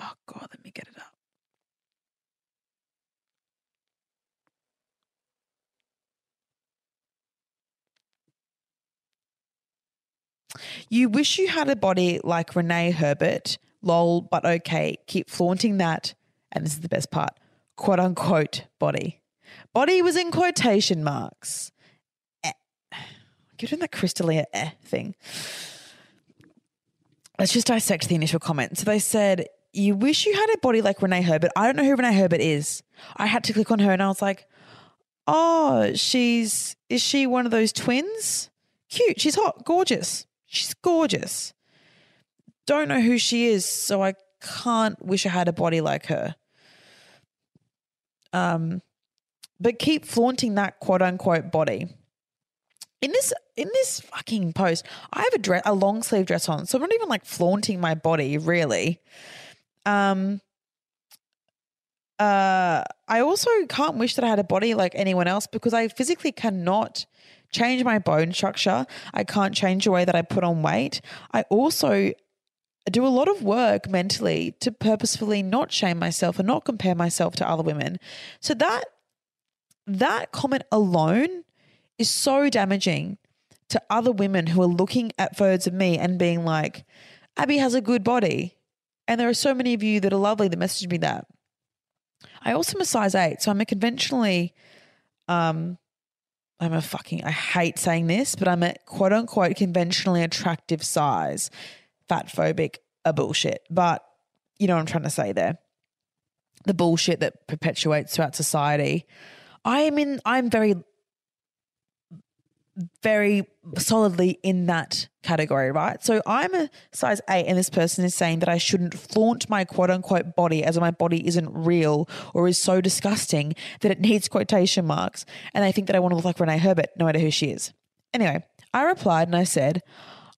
Oh, God, let me get it up. You wish you had a body like Renee Herbert. Lol, but okay. Keep flaunting that. And this is the best part quote unquote body. Body was in quotation marks. Eh. You're that Crystalia eh thing. Let's just dissect the initial comment. So they said, You wish you had a body like Renee Herbert. I don't know who Renee Herbert is. I had to click on her and I was like, Oh, she's, is she one of those twins? Cute. She's hot, gorgeous. She's gorgeous. Don't know who she is, so I can't wish I had a body like her. Um, but keep flaunting that quote unquote body. In this in this fucking post, I have a dress, a long sleeve dress on, so I'm not even like flaunting my body really. Um. Uh, I also can't wish that I had a body like anyone else because I physically cannot change my bone structure. I can't change the way that I put on weight. I also do a lot of work mentally to purposefully not shame myself and not compare myself to other women. So that that comment alone is so damaging to other women who are looking at photos of me and being like, Abbie has a good body. And there are so many of you that are lovely that message me that. I also am a size eight, so I'm a conventionally um I'm a fucking, I hate saying this, but I'm a quote unquote conventionally attractive size. Fat phobic, a bullshit. But you know what I'm trying to say there. The bullshit that perpetuates throughout society. I am in, I'm very very solidly in that category, right? So I'm a size eight, and this person is saying that I shouldn't flaunt my quote unquote body as my body isn't real or is so disgusting that it needs quotation marks. And they think that I want to look like Renee Herbert, no matter who she is. Anyway, I replied and I said,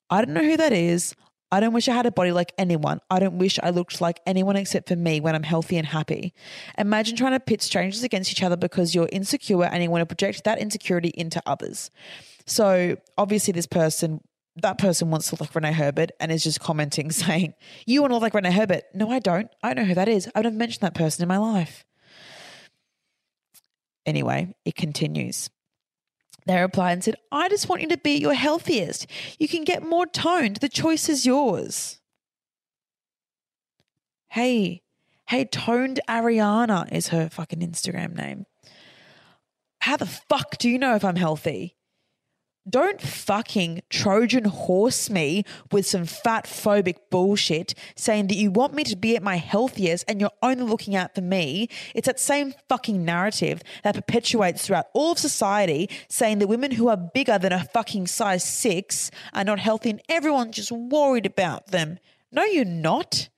I don't know who that is. I don't wish I had a body like anyone. I don't wish I looked like anyone except for me when I'm healthy and happy. Imagine trying to pit strangers against each other because you're insecure and you want to project that insecurity into others. So obviously, this person, that person wants to look like Renee Herbert and is just commenting (laughs) saying, You want to look like Renee Herbert? No, I don't. I don't know who that is. I've never mentioned that person in my life. Anyway, it continues. They replied and said, I just want you to be your healthiest. You can get more toned. The choice is yours. Hey, hey, toned Ariana is her fucking Instagram name. How the fuck do you know if I'm healthy? Don't fucking Trojan horse me with some fat phobic bullshit saying that you want me to be at my healthiest and you're only looking out for me. It's that same fucking narrative that perpetuates throughout all of society saying that women who are bigger than a fucking size six are not healthy and everyone's just worried about them. No, you're not.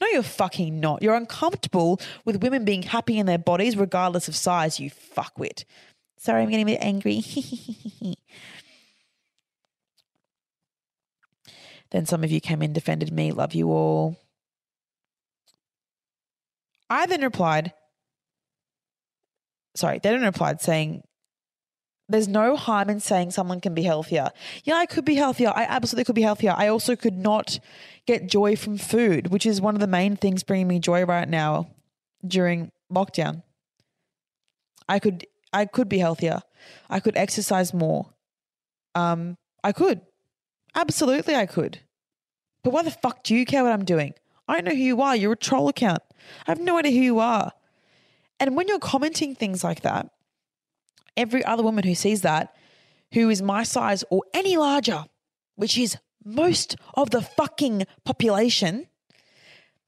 No, you're fucking not. You're uncomfortable with women being happy in their bodies regardless of size, you fuckwit. Sorry, I'm getting a bit angry. (laughs) then some of you came in, defended me, love you all. I then replied, sorry, they then replied saying, there's no harm in saying someone can be healthier. Yeah, I could be healthier. I absolutely could be healthier. I also could not get joy from food, which is one of the main things bringing me joy right now during lockdown. I could I could be healthier. I could exercise more. Um, I could. Absolutely, I could. But why the fuck do you care what I'm doing? I don't know who you are. You're a troll account. I have no idea who you are. And when you're commenting things like that, every other woman who sees that, who is my size or any larger, which is most of the fucking population,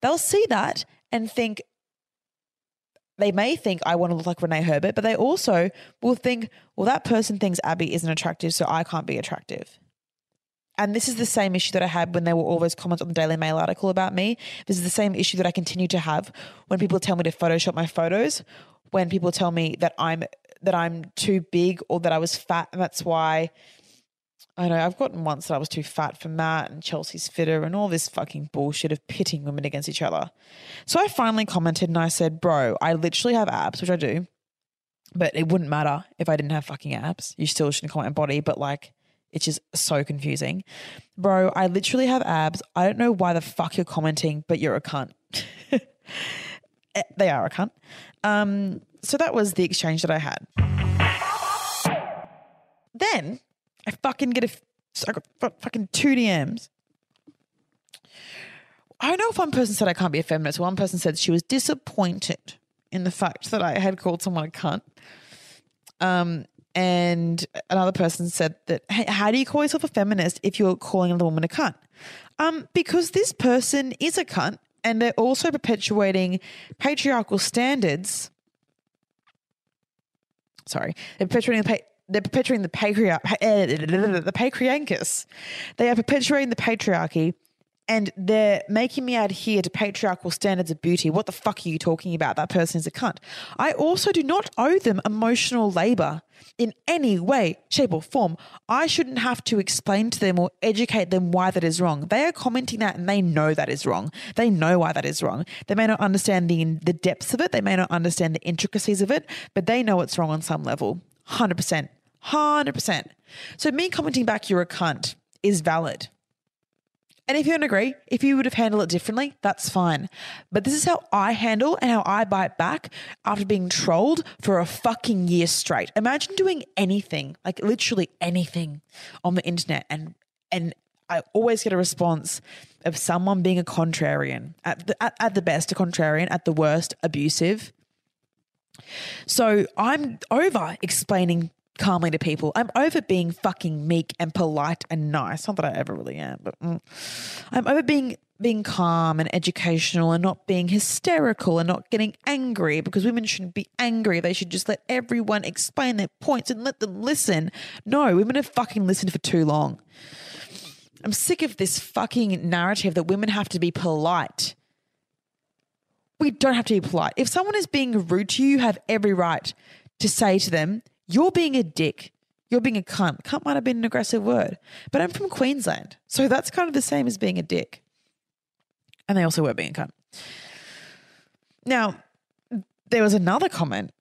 they'll see that and think, they may think I want to look like Renee Herbert, but they also will think, well, that person thinks Abbie isn't attractive, so I can't be attractive. And this is the same issue that I had when there were all those comments on the Daily Mail article about me. This is the same issue that I continue to have when people tell me to Photoshop my photos, when people tell me that I'm that I'm too big or that I was fat, and that's why I know I've gotten once that I was too fat for Matt and Chelsie's fitter and all this fucking bullshit of pitting women against each other. So I finally commented and I said, Bro, I literally have abs, which I do, but it wouldn't matter if I didn't have fucking abs. You still shouldn't comment body, but like, it's just so confusing. Bro, I literally have abs. I don't know why the fuck you're commenting, but you're a cunt. (laughs) Eh, they are a cunt. Um, so that was the exchange that I had. Then I fucking get a I got fucking two DMs. I know if one person said I can't be a feminist. One person said she was disappointed in the fact that I had called someone a cunt. Um, and another person said that, hey, how do you call yourself a feminist if you're calling another woman a cunt? Um, because this person is a cunt and they're also perpetuating patriarchal standards. Sorry, they're perpetuating they're perpetuating the patriarch eh, eh, eh, the patriarchus. They are perpetuating the patriarchy and they're making me adhere to patriarchal standards of beauty. What the fuck are you talking about? That person is a cunt. I also do not owe them emotional labor in any way, shape, or form. I shouldn't have to explain to them or educate them why that is wrong. They are commenting that and they know that is wrong. They know why that is wrong. They may not understand the, the depths of it, they may not understand the intricacies of it, but they know it's wrong on some level. 100%. 100%. So, me commenting back, you're a cunt, is valid. And if you don't agree, if you would have handled it differently, that's fine. But this is how I handle and how I bite back after being trolled for a fucking year straight. Imagine doing anything, like literally anything on the internet and and I always get a response of someone being a contrarian. At the, at, at the best, a contrarian, at the worst, abusive. So I'm over explaining calmly to people. I'm over being fucking meek and polite and nice. Not that I ever really am, but mm. I'm over being being calm and educational and not being hysterical and not getting angry because women shouldn't be angry. They should just let everyone explain their points and let them listen. No, women have fucking listened for too long. I'm sick of this fucking narrative that women have to be polite. We don't have to be polite. If someone is being rude to you, you have every right to say to them, you're being a dick. You're being a cunt. Cunt might have been an aggressive word, but I'm from Queensland. So that's kind of the same as being a dick. And they also were being a cunt. Now, there was another comment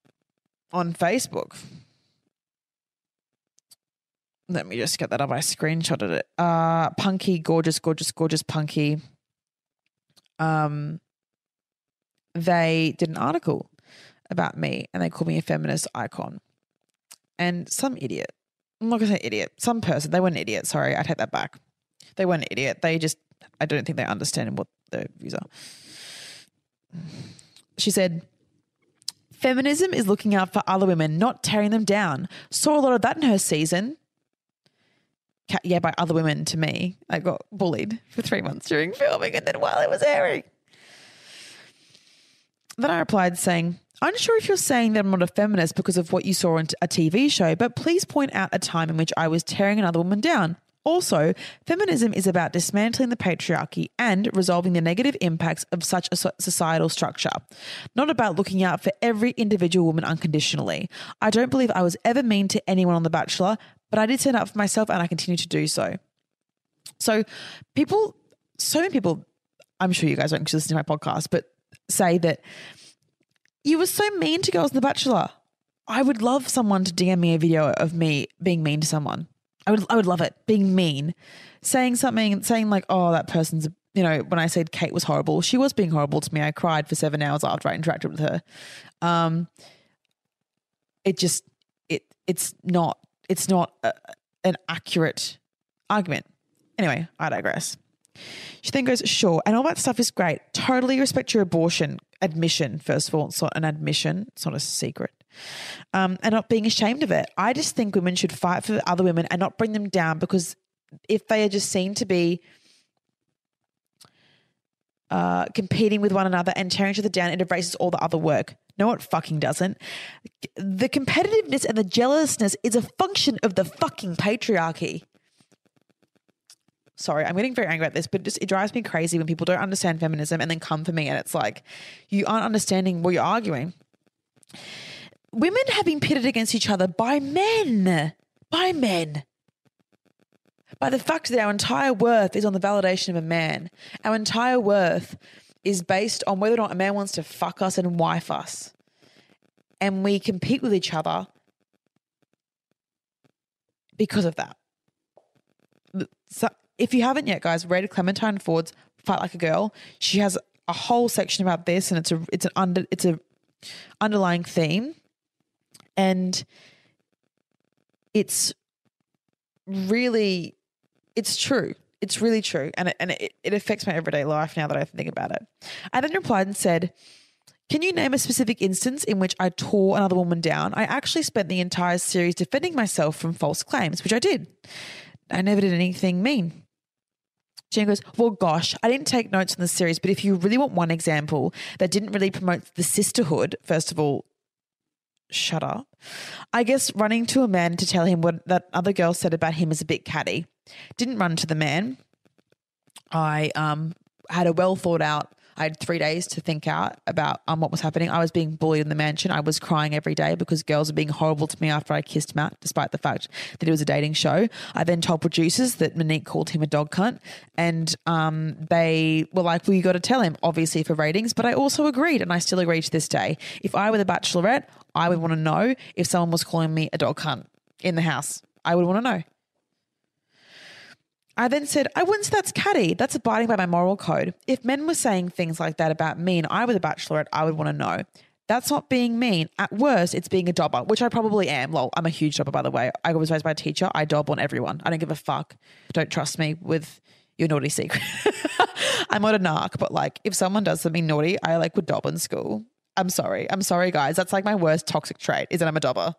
on Facebook. Let me just get that up. I screenshotted it. Uh, Punkee, gorgeous, gorgeous, gorgeous Punkee. Um, they did an article about me and they called me a feminist icon and some idiot. I'm not gonna say idiot. Some person. They weren't an idiot. Sorry, I take that back. They weren't an idiot. They just. I don't think they understand what their views are. She said, "Feminism is looking out for other women, not tearing them down." Saw a lot of that in her season. Yeah, by other women to me. I got bullied for three months during filming and then while it was airing. Then I replied saying, I'm Unsure if you're saying that I'm not a feminist because of what you saw on a TV show, but please point out a time in which I was tearing another woman down. Also, feminism is about dismantling the patriarchy and resolving the negative impacts of such a societal structure, not about looking out for every individual woman unconditionally. I don't believe I was ever mean to anyone on The Bachelor, but I did stand up for myself and I continue to do so. So, people, so many people, I'm sure you guys don't listen to my podcast, but say that you were so mean to girls in The Bachelor. I would love someone to DM me a video of me being mean to someone. I would, I would love it. Being mean, saying something, saying like, "Oh, that person's," you know, when I said Kate was horrible, she was being horrible to me. I cried for seven hours after I interacted with her. Um, it just, it, it's not, it's not a, an accurate argument. Anyway, I digress. She then goes, sure. And all that stuff is great. Totally respect your abortion admission, first of all. It's not an admission, it's not a secret. Um, and not being ashamed of it. I just think women should fight for other women and not bring them down because if they are just seen to be uh, competing with one another and tearing each other down, it erases all the other work. No, it fucking doesn't. The competitiveness and the jealousness is a function of the fucking patriarchy sorry, I'm getting very angry at this, but it, just, it drives me crazy when people don't understand feminism and then come for me and it's like, you aren't understanding what you're arguing. Women have been pitted against each other by men, by men. by the fact that our entire worth is on the validation of a man. Our entire worth is based on whether or not a man wants to fuck us and wife us. And we compete with each other because of that. So if you haven't yet, guys, read Clementine Ford's Fight Like a Girl. She has a whole section about this and it's a it's an under it's a underlying theme. And it's really it's true it's really true and it, and it, it affects my everyday life now that i think about it i then replied and said can you name a specific instance in which I tore another woman down? I actually spent the entire series defending myself from false claims, which I did. I never did anything mean. Jen goes, Well, gosh, I didn't take notes on the series, but if you really want one example that didn't really promote the sisterhood, first of all, shut up. I guess running to a man to tell him what that other girl said about him is a bit catty. Didn't run to the man. I um, had a well thought out. I had three days to think out about um, what was happening. I was being bullied in the mansion. I was crying every day because girls were being horrible to me after I kissed Matt, despite the fact that it was a dating show. I then told producers that Monique called him a dog cunt, and um, they were like, "Well, you got to tell him, obviously for ratings." But I also agreed, and I still agree to this day. If I were the Bachelorette, I would want to know if someone was calling me a dog cunt in the house. I would want to know. I then said, I wouldn't say that's catty. That's abiding by my moral code. If men were saying things like that about me and I was a bachelorette, I would want to know. That's not being mean. At worst, it's being a dobber, which I probably am. Lol, I'm a huge dobber, by the way. I was raised by a teacher. I dob on everyone. I don't give a fuck. Don't trust me with your naughty secret. (laughs) I'm not a narc, but like if someone does something naughty, I like would dob in school. I'm sorry. I'm sorry, guys. That's like my worst toxic trait is that I'm a dobber.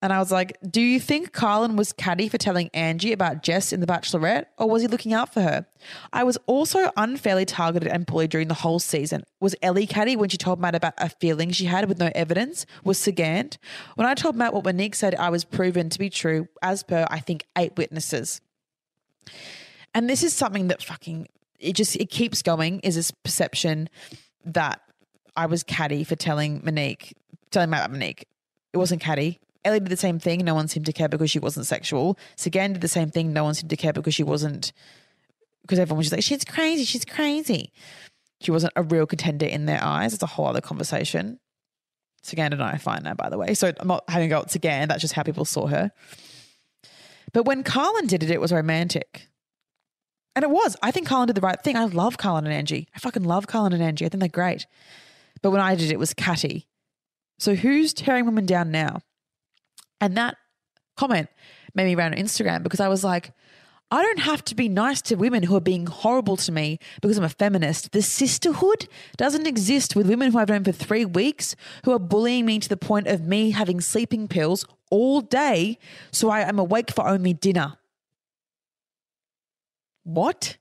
And I was like, Do you think Carlin was catty for telling Angie about Jess in The Bachelorette, or was he looking out for her? I was also unfairly targeted and bullied during the whole season. Was Elly catty when she told Matt about a feeling she had with no evidence? Was Sogand? When I told Matt what Monique said, I was proven to be true, as per, I think, eight witnesses. And this is something that fucking, it just, it keeps going, is this perception that I was catty for telling Monique, telling Matt about Monique. It wasn't catty. Elly did the same thing. No one seemed to care because she wasn't sexual. Sogand did the same thing. No one seemed to care because she wasn't, because everyone was just like, she's crazy. She's crazy. She wasn't a real contender in their eyes. It's a whole other conversation. Sogand and I are fine now, by the way. So I'm not having a go at Sogand. That's just how people saw her. But when Carlin did it, it was romantic. And it was. I think Carlin did the right thing. I love Carlin and Angie. I fucking love Carlin and Angie. I think they're great. But when I did it, it was catty. So who's tearing women down now? And that comment made me run on Instagram because I was like, I don't have to be nice to women who are being horrible to me because I'm a feminist. The sisterhood doesn't exist with women who I've known for three weeks who are bullying me to the point of me having sleeping pills all day so I am awake for only dinner. What?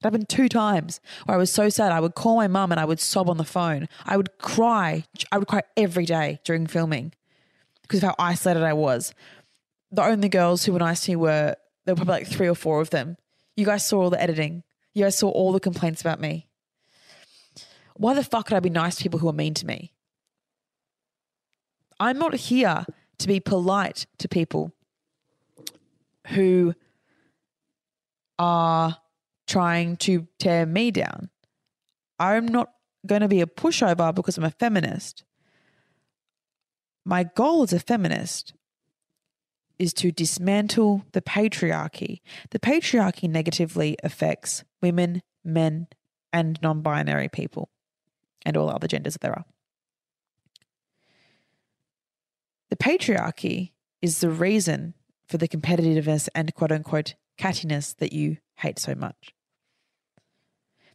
It happened two times where I was so sad. I would call my mum and I would sob on the phone. I would cry. I would cry every day during filming because of how isolated I was. The only girls who were nice to me were, there were probably like three or four of them. You guys saw all the editing. You guys saw all the complaints about me. Why the fuck could I be nice to people who are mean to me? I'm not here to be polite to people who are trying to tear me down. I'm not going to be a pushover because I'm a feminist. My goal as a feminist is to dismantle the patriarchy. The patriarchy negatively affects women, men, and non binary people, and all other genders that there are. The patriarchy is the reason for the competitiveness and quote unquote cattiness that you hate so much.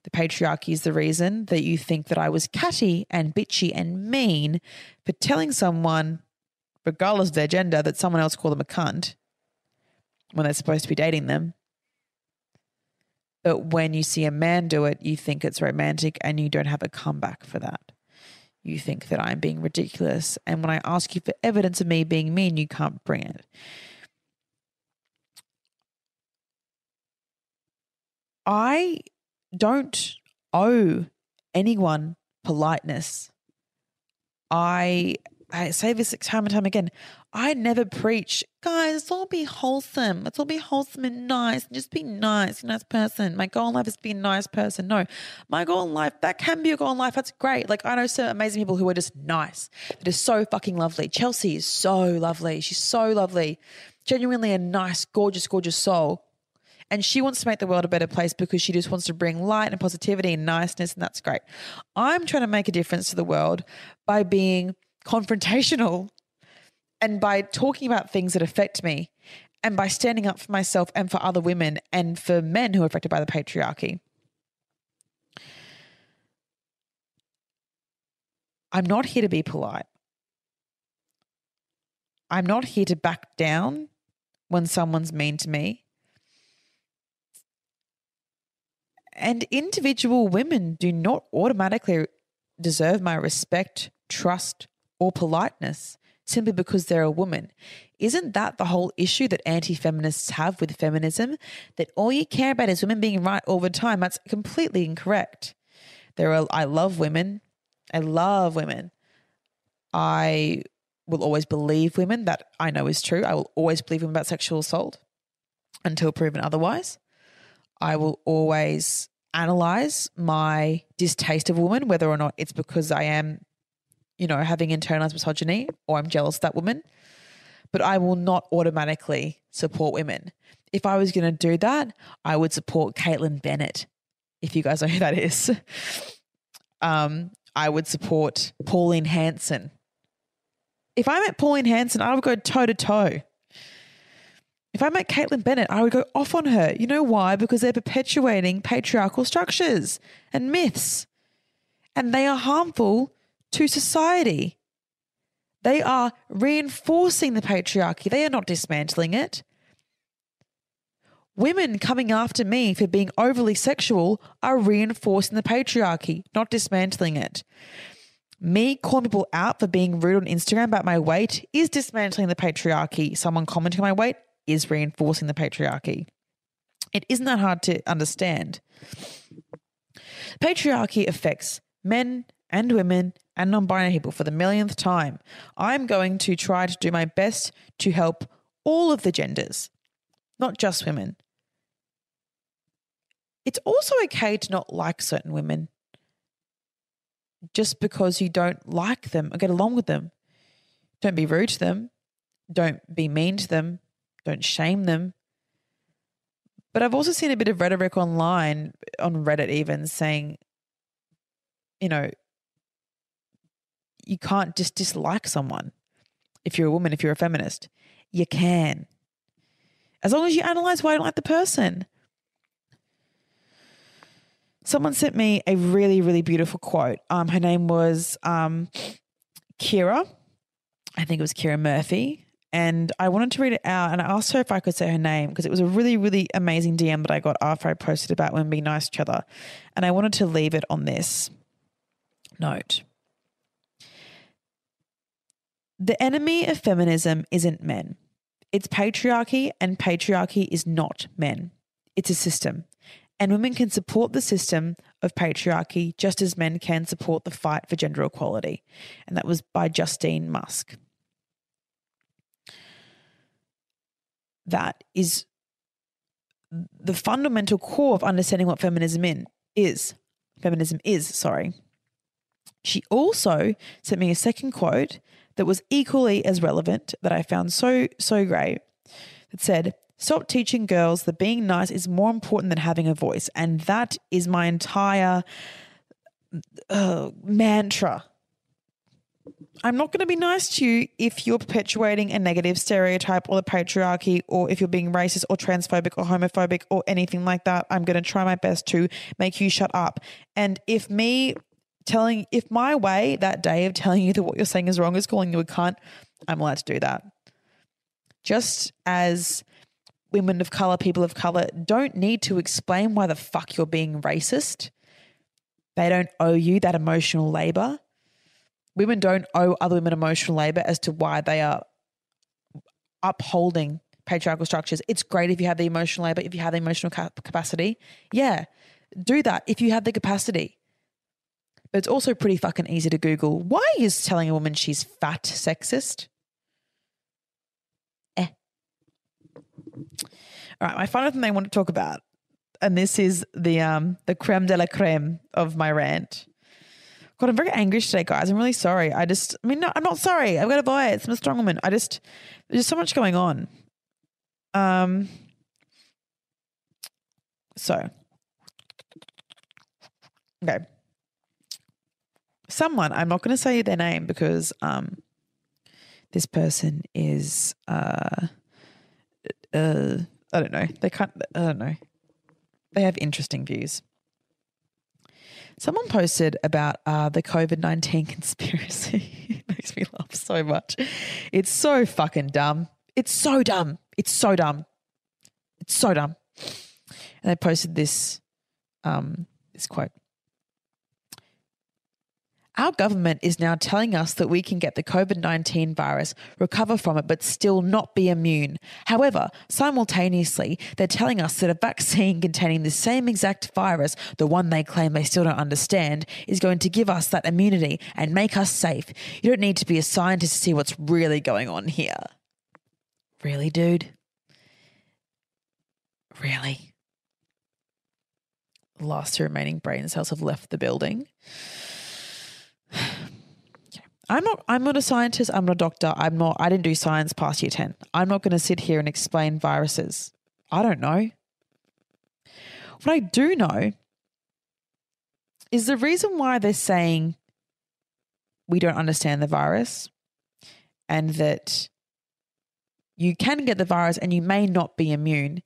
The patriarchy is the reason that you think that I was catty and bitchy and mean for telling someone, regardless of their gender, that someone else called them a cunt when they're supposed to be dating them. But when you see a man do it, you think it's romantic and you don't have a comeback for that. You think that I'm being ridiculous. And when I ask you for evidence of me being mean, you can't bring it. I don't owe anyone politeness. I I say this time and time again. I never preach, guys, let's all be wholesome. Let's all be wholesome and nice. And just be nice, nice person. My goal in life is to be a nice person. No, my goal in life, that can be a goal in life. That's great. Like I know some amazing people who are just nice. That is so fucking lovely. Chelsie is so lovely. She's so lovely. Genuinely a nice, gorgeous, gorgeous soul. And she wants to make the world a better place because she just wants to bring light and positivity and niceness, and that's great. I'm trying to make a difference to the world by being confrontational and by talking about things that affect me and by standing up for myself and for other women and for men who are affected by the patriarchy. I'm not here to be polite. I'm not here to back down when someone's mean to me. And individual women do not automatically deserve my respect, trust, or politeness simply because they're a woman. Isn't that the whole issue that anti feminists have with feminism? That all you care about is women being right all the time? That's completely incorrect. There are, I love women. I love women. I will always believe women. That I know is true. I will always believe women about sexual assault until proven otherwise. I will always analyze my distaste of women, whether or not it's because I am you know, having internalized misogyny or I'm jealous of that woman. But I will not automatically support women. If I was going to do that, I would support Kaitlin Bennett, if you guys know who that is. (laughs) Um, I would support Pauline Hanson. If I met Pauline Hanson, I would go toe to toe. If I met Kaitlin Bennett, I would go off on her. You know why? Because they're perpetuating patriarchal structures and myths. And they are harmful to society. They are reinforcing the patriarchy, they are not dismantling it. Women coming after me for being overly sexual are reinforcing the patriarchy, not dismantling it. Me calling people out for being rude on Instagram about my weight is dismantling the patriarchy. Someone commenting on my weight is reinforcing the patriarchy. It isn't that hard to understand. Patriarchy affects men and women and non binary people for the millionth time. I'm going to try to do my best to help all of the genders, not just women. It's also okay to not like certain women just because you don't like them or get along with them. Don't be rude to them. Don't be mean to them. Don't shame them. But I've also seen a bit of rhetoric online, on Reddit even, saying, you know, you can't just dislike someone if you're a woman, if you're a feminist. You can. As long as you analyze why you don't like the person. Someone sent me a really, really beautiful quote. Um, her name was um, Kira. I think it was Kira Murphy. And I wanted to read it out and I asked her if I could say her name because it was a really, really amazing DM that I got after I posted about women being nice to each other. And I wanted to leave it on this note. The enemy of feminism isn't men. It's patriarchy, and patriarchy is not men. It's a system. And women can support the system of patriarchy just as men can support the fight for gender equality. And that was by Justine Musk. That is the fundamental core of understanding what feminism in is. Feminism is, sorry. She also sent me a second quote that was equally as relevant that I found so, so great. That said, Stop teaching girls that being nice is more important than having a voice. And that is my entire uh, mantra. I'm not going to be nice to you if you're perpetuating a negative stereotype or the patriarchy, or if you're being racist or transphobic or homophobic or anything like that. I'm going to try my best to make you shut up. And if me telling if my way that day of telling you that what you're saying is wrong is calling you a cunt, I'm allowed to do that. Just as women of color, people of color don't need to explain why the fuck you're being racist. They don't owe you that emotional labor. Women don't owe other women emotional labor as to why they are upholding patriarchal structures. It's great if you have the emotional labor, if you have the emotional capacity. Yeah, do that if you have the capacity. But it's also pretty fucking easy to Google. Why is telling a woman she's fat sexist? Eh. All right, my final thing I want to talk about, and this is the um the creme de la creme of my rant. God, I'm very angry today, guys. I'm really sorry. I just, I mean, no, I'm not sorry. I've got a voice. I'm a strong woman. I just, there's so much going on. Um. So, okay. Someone, I'm not going to say their name because um, this person is, uh, uh, I don't know. They can't, I don't know. They have interesting views. Someone posted about uh, the COVID 19 conspiracy. (laughs) it makes me laugh so much. It's so fucking dumb. It's so dumb. It's so dumb. It's so dumb. And they posted this um, this quote. Our government is now telling us that we can get the COVID 19 virus, recover from it, but still not be immune. However, simultaneously, they're telling us that a vaccine (laughs) containing the same exact virus, the one they claim they still don't understand, is going to give us that immunity and make us safe. You don't need to be a scientist to see what's really going on here. Really, dude? Really? The last two remaining brain cells have left the building. I'm not I'm not a scientist, I'm not a doctor, I'm not I didn't do science past year 10. I'm not going to sit here and explain viruses. I don't know. What I do know is the reason why they're saying we don't understand the virus and that you can get the virus and you may not be immune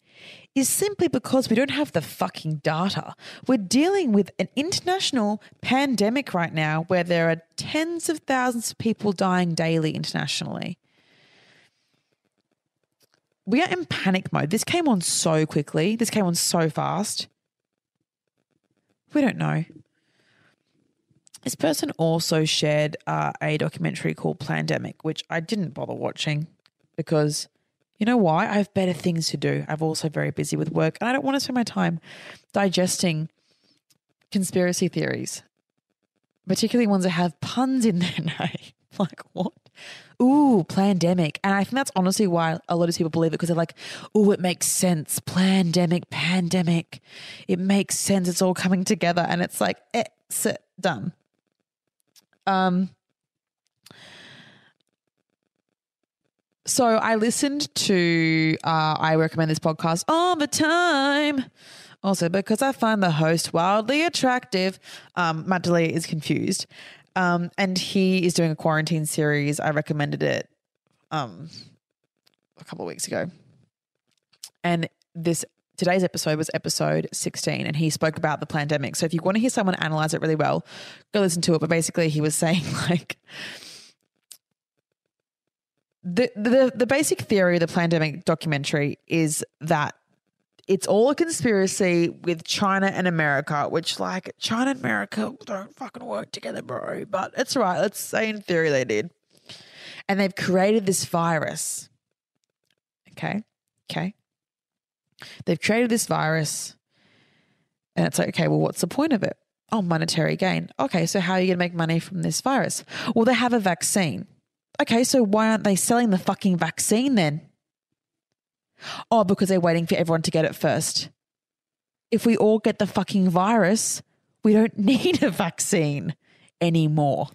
is simply because we don't have the fucking data. We're dealing with an international pandemic right now where there are tens of thousands of people dying daily internationally. We are in panic mode. This came on so quickly, this came on so fast. We don't know. This person also shared uh, a documentary called Plandemic, which I didn't bother watching because you know why? I have better things to do. I'm also very busy with work and I don't want to spend my time digesting conspiracy theories, particularly ones that have puns in their (laughs) name. like, what? Ooh, pandemic. And I think that's honestly why a lot of people believe it because they're like, ooh, it makes sense. Pandemic, pandemic. It makes sense. It's all coming together. And it's like, it's done. Um, So I listened to, uh, I recommend this podcast all the time. Also, because I find the host wildly attractive. Um, Matt is confused. Um, and he is doing a quarantine series. I recommended it um, a couple of weeks ago. And this today's episode was episode 16 and he spoke about the Plandemic. So if you want to hear someone analyze it really well, go listen to it. But basically he was (laughs) saying like the, the the basic theory of the Plandemic documentary is that it's all a conspiracy with China and America, which like China and America don't fucking work together, bro. But it's right. Let's say in theory they did. And they've created this virus. Okay. Okay. They've created this virus. And it's like, okay, well, what's the point of it? Oh, monetary gain. Okay, so how are you going to make money from this virus? Well, they have a vaccine. Okay, so why aren't they selling the fucking vaccine then? Oh, because they're waiting for everyone to get it first. If we all get the fucking virus, we don't (laughs) need a vaccine anymore.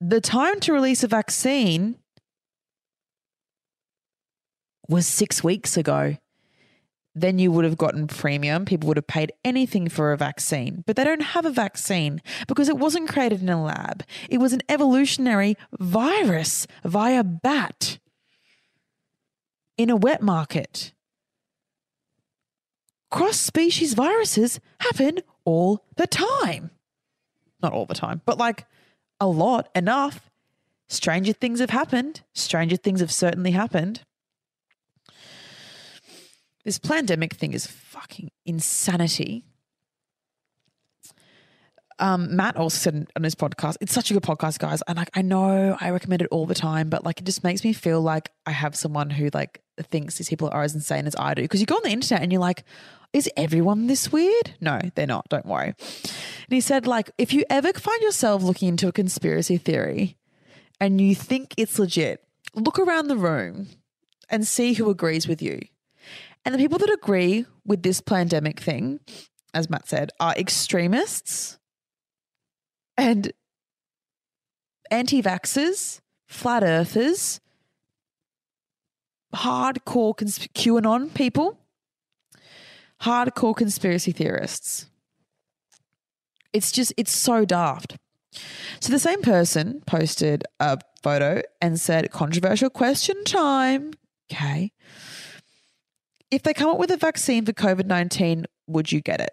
The time to release a vaccine was six weeks ago then you would have gotten premium. People would have paid anything for a vaccine, but they don't have a vaccine because it wasn't created in a lab. It was an evolutionary virus via bat in a wet market. Cross species viruses happen all the time. Not all the time, but like a lot, enough. Stranger things have happened. Stranger things have certainly happened. This Plandemic thing is fucking insanity. Um, Matt also said on his podcast, it's such a good podcast, guys. And like, I know I recommend it all the time, but like, it just makes me feel like I have someone who like thinks these people are as insane as I do. Because you go on the internet and you're like, Is everyone this weird? No, they're not. Don't worry. And he said, like, if you ever find yourself looking into a conspiracy theory and you think it's legit, look around the room and see who agrees with you. And the people that agree with this Plandemic thing, as Matt said, are extremists and anti vaxxers, flat earthers, hardcore cons- QAnon people, hardcore conspiracy theorists. It's just, it's so daft. So the same person posted a photo and said, controversial question time. Okay. If they come up with a vaccine for COVID 19, would you get it?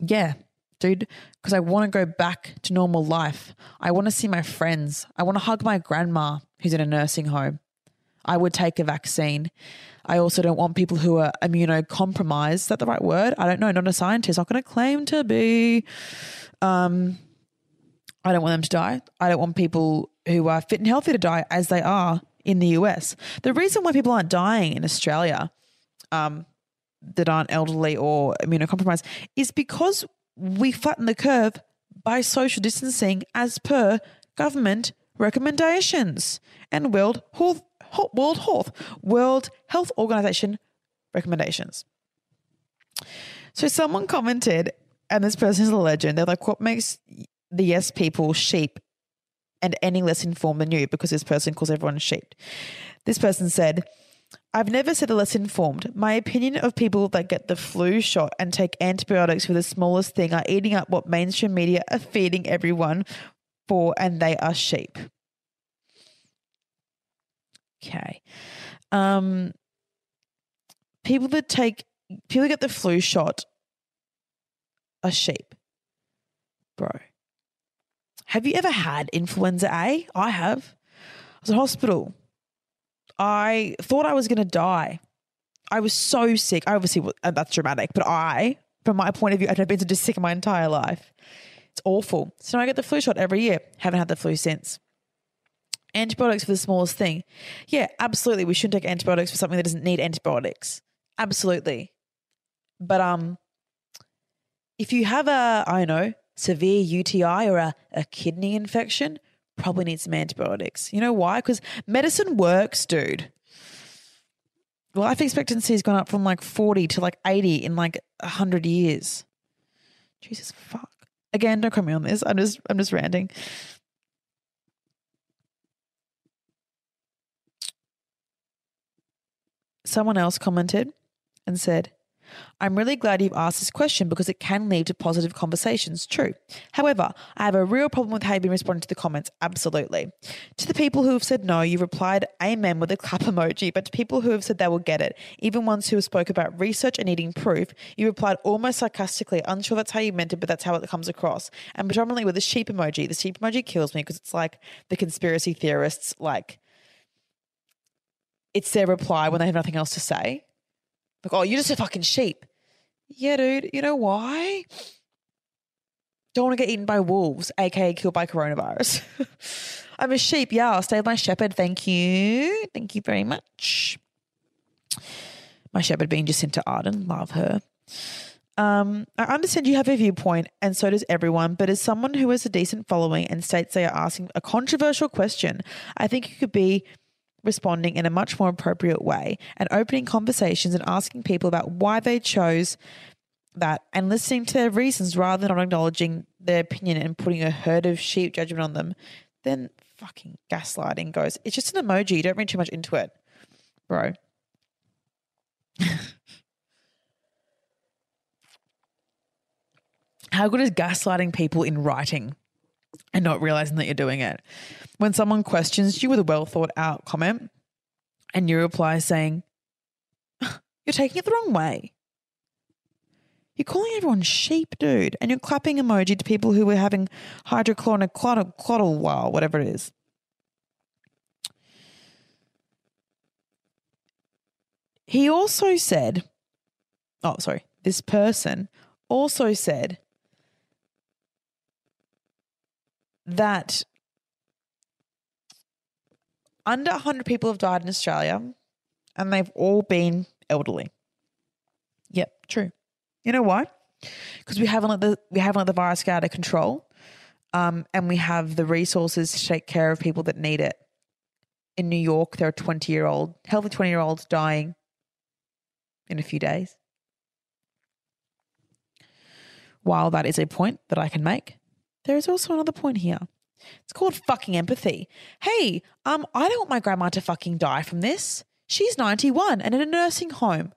Yeah, dude, because I want to go back to normal life. I want to see my friends. I want to hug my grandma who's in a nursing home. I would take a vaccine. I also don't want people who are immunocompromised. Is that the right word? I don't know. Not a scientist. Not going to claim to be. Um, I don't want them to die. I don't want people who are fit and healthy to die as they are in the US. The reason why people aren't dying in Australia um, that aren't elderly or immunocompromised is because we flatten the curve by social distancing as per government recommendations and World Health, World Health, World Health Organization recommendations. So someone commented, and this person is a legend. They're like, "What makes the yes people sheep and any less informed than you?" Because this person calls everyone sheep. This person said. I've never said less informed. My opinion of people that get the flu shot and take antibiotics for the smallest thing are eating up what mainstream media are feeding everyone for, and they are sheep. Okay. Um, people that take people that get the flu shot are sheep, bro. Have you ever had influenza A? I have. I was in hospital. I thought I was going to die. I was so sick. I obviously, that's dramatic, but I, from my point of view, I've never been so sick in my entire life. It's awful. So I get the flu shot every year. Haven't had the flu since. Antibiotics for the smallest thing. Yeah, absolutely. We shouldn't take antibiotics for something that doesn't need antibiotics. Absolutely. But um, if you have a, I don't know, severe UTI or a, a kidney infection, probably need some antibiotics. You know why? Because medicine works, dude. Life expectancy has gone up from like 40 to like 80 in like 100 years. Jesus fuck. Again, don't quote me on this. I'm just I'm just ranting. Someone else commented and said, I'm really glad you've asked this question because it can lead to positive conversations. True. However, I have a real problem with how you've been responding to the comments. Absolutely. To the people who have said no, you replied amen with a clap emoji. But to people who have said they will get it, even ones who have spoke about research and needing proof, you replied almost sarcastically. Unsure that's how you meant it, but that's how it comes across. And predominantly with a sheep emoji. The sheep emoji kills me because it's like the conspiracy theorists, like, it's their reply when they have nothing else to say. Like, oh, you're just a fucking sheep. Yeah, dude. You know why? Don't want to get eaten by wolves, aka killed by coronavirus. (laughs) I'm a sheep. Yeah, I'll stay with my shepherd. Thank you. Thank you very much. My shepherd being Jacinda Ardern. Love her. Um, I understand you have a viewpoint, and so does everyone, but as someone who has a decent following and states they are asking a controversial question, I think you could be responding in a much more appropriate way and opening conversations and asking people about why they chose that and listening to their reasons rather than not acknowledging their opinion and putting a herd of sheep judgment on them, then fucking gaslighting goes. It's just an emoji. You don't read too much into it, bro. (laughs) How good is gaslighting people in writing? and not realizing that you're doing it. When someone questions you with a well thought out comment and you reply saying, You're taking it the wrong way. You're calling everyone sheep, dude, and you're clapping emoji to people who are having hydrochloric clottle, while whatever it is. He also said, oh, sorry, this person also said that under 100 people have died in Australia and they've all been elderly. Yep, true. You know why? Because we haven't let the we haven't let the virus get out of control, um, and we have the resources to take care of people that need it. In New York, there are twenty year old healthy twenty year olds dying in a few days. While that is a point that I can make, there is also another point here. It's called fucking empathy. Hey, um, I don't want my grandma to fucking die from this. She's 91 and in a nursing home.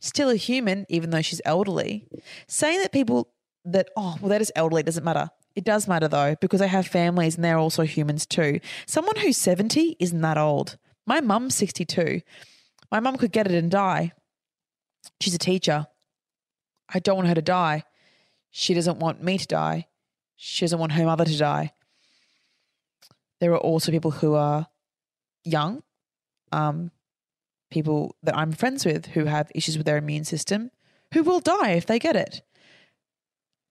Still a human, even though she's elderly. Saying that people that, oh, well, they're just elderly doesn't matter. It does matter though, because they have families and they're also humans too. Someone who's 70 isn't that old. My mum's 62. My mum could get it and die. She's a teacher. I don't want her to die. She doesn't want me to die. She doesn't want her mother to die. There are also people who are young, um, people that I'm friends with who have issues with their immune system who will die if they get it.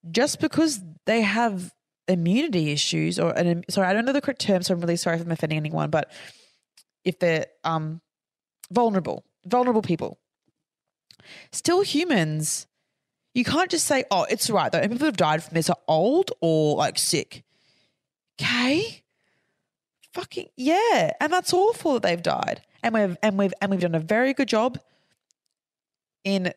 Just because they have immunity issues or an, sorry, I don't know the correct term, so I'm really sorry if I'm offending anyone, but if they're um, vulnerable, vulnerable people, still humans. You can't just say, oh, it's right though. And people who have died from this are old or like sick. Okay. Fucking yeah. And that's awful that they've died. And we've and we've and we've done a very good job in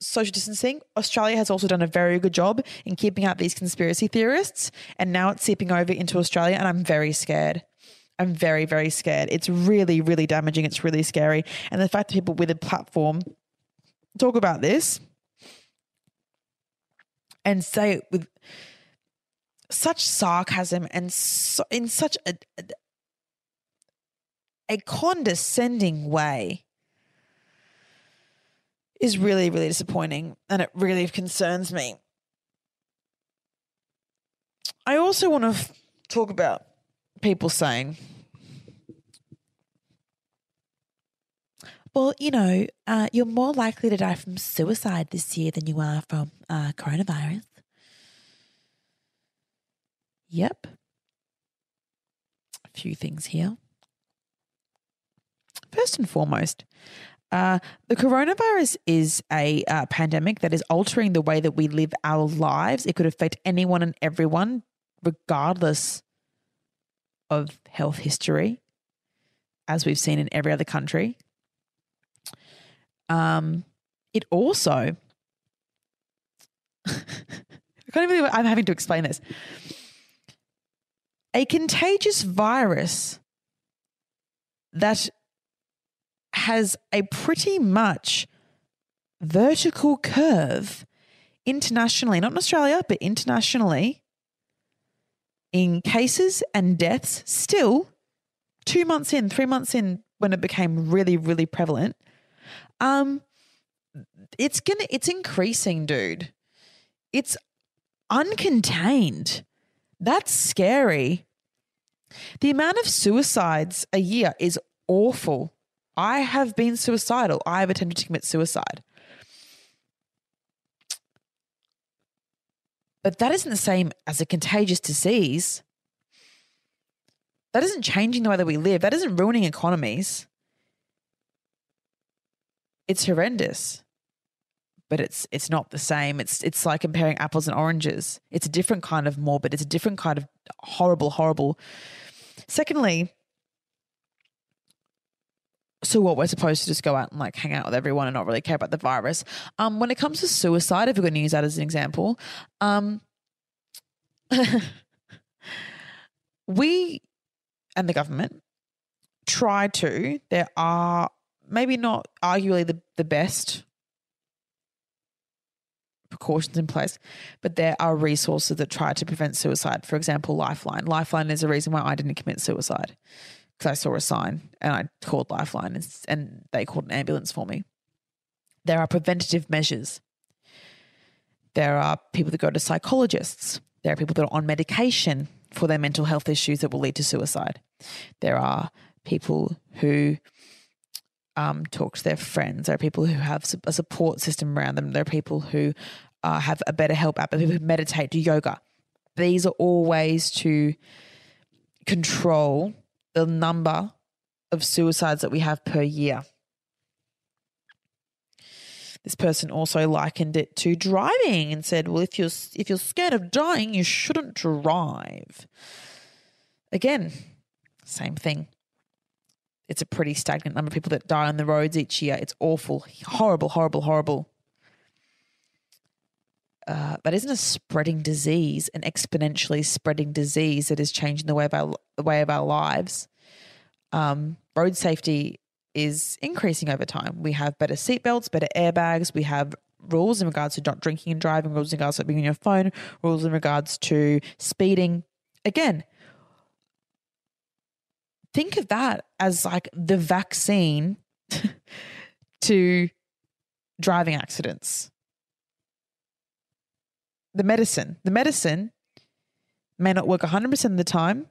social distancing. Australia has also done a very good job in keeping out these conspiracy theorists. And now it's seeping over into Australia. And I'm very scared. I'm very, very scared. It's really, really damaging. It's really scary. And the fact that people with a platform talk about this and say it with such sarcasm and so, in such a, a, condescending way is really, really disappointing and it really concerns me. I also want to f- talk about people saying, well, you know, uh, you're more likely to die from suicide this year than you are from uh, coronavirus. Yep. A few things here. First and foremost, uh, the coronavirus is a uh, pandemic that is altering the way that we live our lives. It could affect anyone and everyone, regardless of health history, as we've seen in every other country. Um, it also, (laughs) I can't even believe I'm having to explain this. A contagious virus that has a pretty much vertical curve internationally, not in Australia, but internationally, in cases and deaths, still two months in, three months in, when it became really, really prevalent. Um, it's gonna, it's increasing, dude. It's uncontained. That's scary. The amount of suicides a year is awful. I have been suicidal. I have attempted to commit suicide. But that isn't the same as a contagious disease. That isn't changing the way that we live. That isn't ruining economies. It's horrendous. But it's it's not the same. It's it's like comparing apples and oranges. It's a different kind of morbid. It's a different kind of horrible, horrible. Secondly, so what we're supposed to just go out and like hang out with everyone and not really care about the virus. Um, when it comes to suicide, if we're going to use that as an example, um, (laughs) we and the government try to. There are maybe not arguably the, the best precautions in place, but there are resources that try to prevent suicide. For example, Lifeline. Lifeline is a reason why I didn't commit suicide because I saw a sign and I called Lifeline and, and they called an ambulance for me. There are preventative measures. There are people that go to psychologists. There are people that are on medication for their mental health issues that will lead to suicide. There are people who um, talk to their friends. There are people who have a support system around them. There are people who uh, have a BetterHelp app, people who meditate, do yoga. These are all ways to control the number of suicides that we have per year. This person also likened it to driving and said, "Well, if you're if you're scared of dying, you shouldn't drive." Again, same thing. It's a pretty stagnant number of people that die on the roads each year. It's awful, horrible, horrible, horrible. Uh, that isn't a spreading disease, an exponentially spreading disease that is changing the way of our the way of our lives. Um, road safety is increasing over time. We have better seatbelts, better airbags. We have rules in regards to not drinking and driving, rules in regards to being on your phone, rules in regards to speeding. Again, think of that as like the vaccine (laughs) to driving accidents. The medicine, the medicine may not work 100% of the time,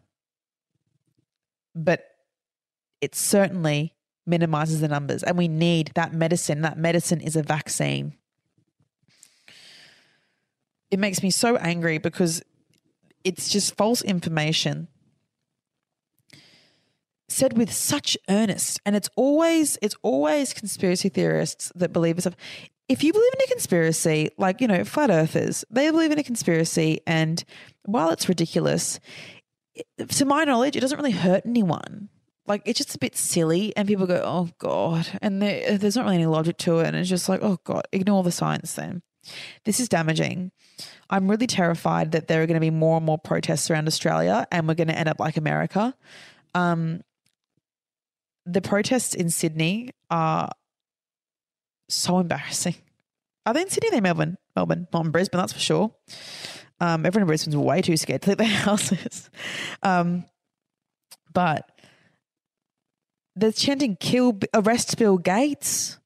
but it certainly minimizes the numbers. And we need that medicine. That medicine is a vaccine. It makes me so angry because it's just false information said with such earnest and it's always it's always conspiracy theorists that believe stuff if you believe in a conspiracy like you know flat earthers they believe in a conspiracy and while it's ridiculous to my knowledge it doesn't really hurt anyone. Like it's just a bit silly and people go oh god and there, there's not really any logic to it and it's just like oh god ignore the science then. This is damaging. I'm really terrified that there are going to be more and more protests around australia and we're going to end up like america. Um, the protests in Sydney are so embarrassing. Are they in Sydney? They Melbourne, Melbourne, not in Brisbane. That's for sure. Um, everyone in Brisbane's way too scared to leave their (laughs) houses. Um, but they're chanting "Kill, arrest Bill Gates."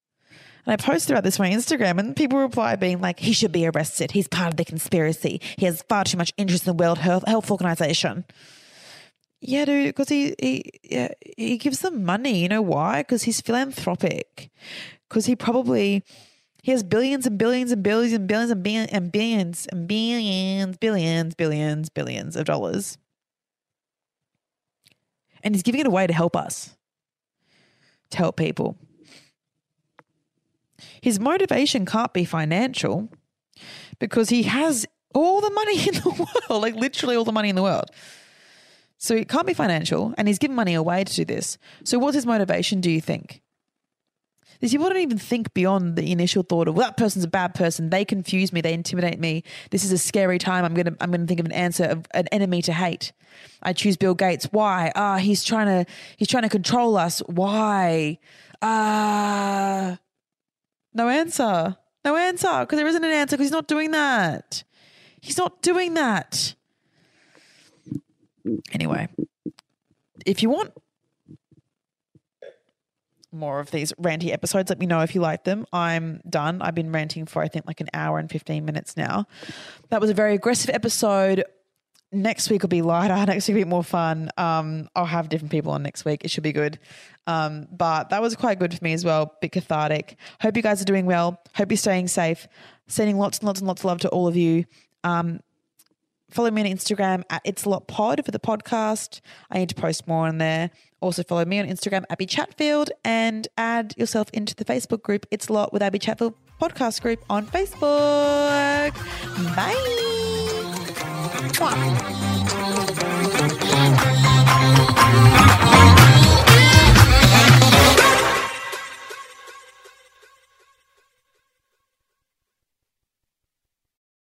And I posted about this on my Instagram, and people reply being like, "He should be arrested. He's part of the conspiracy. He has far too much interest in the World Health, Health Organization." Yeah, dude, because he he yeah, he gives them money. You know why? Because he's philanthropic. Because he probably he has billions and billions and billions and billions and billions and billions and billions, billions, billions, billions of dollars. And he's giving it away to help us. To help people. His motivation can't be financial because he has all the money (laughs) in the world, like literally all the money in the world. So it can't be financial, and he's giving money away to do this. So what's his motivation, do you think? These people don't even think beyond the initial thought of well, that person's a bad person. They confuse me. They intimidate me. This is a scary time. I'm gonna I'm gonna think of an answer of an enemy to hate. I choose Bill Gates. Why? Ah, he's trying to he's trying to control us. Why? Ah, no answer. No answer because there isn't an answer because he's not doing that. He's not doing that. Anyway, if you want more of these ranty episodes, let me know if you like them. I'm done. I've been ranting for I think like an hour and 15 minutes now. That was a very aggressive episode. Next week will be lighter. (laughs) Next week will be more fun. Um, I'll have different people on next week. It should be good. Um, but that was quite good for me as well. Bit cathartic. Hope you guys are doing well. Hope you're staying safe. Sending lots and lots and lots of love to all of you. Um, Follow me on Instagram at It's a Lot Pod for the podcast. I need to post more on there. Also follow me on Instagram, Abbie Chatfield, and add yourself into the Facebook group It's a Lot with Abbie Chatfield podcast group on Facebook. Bye.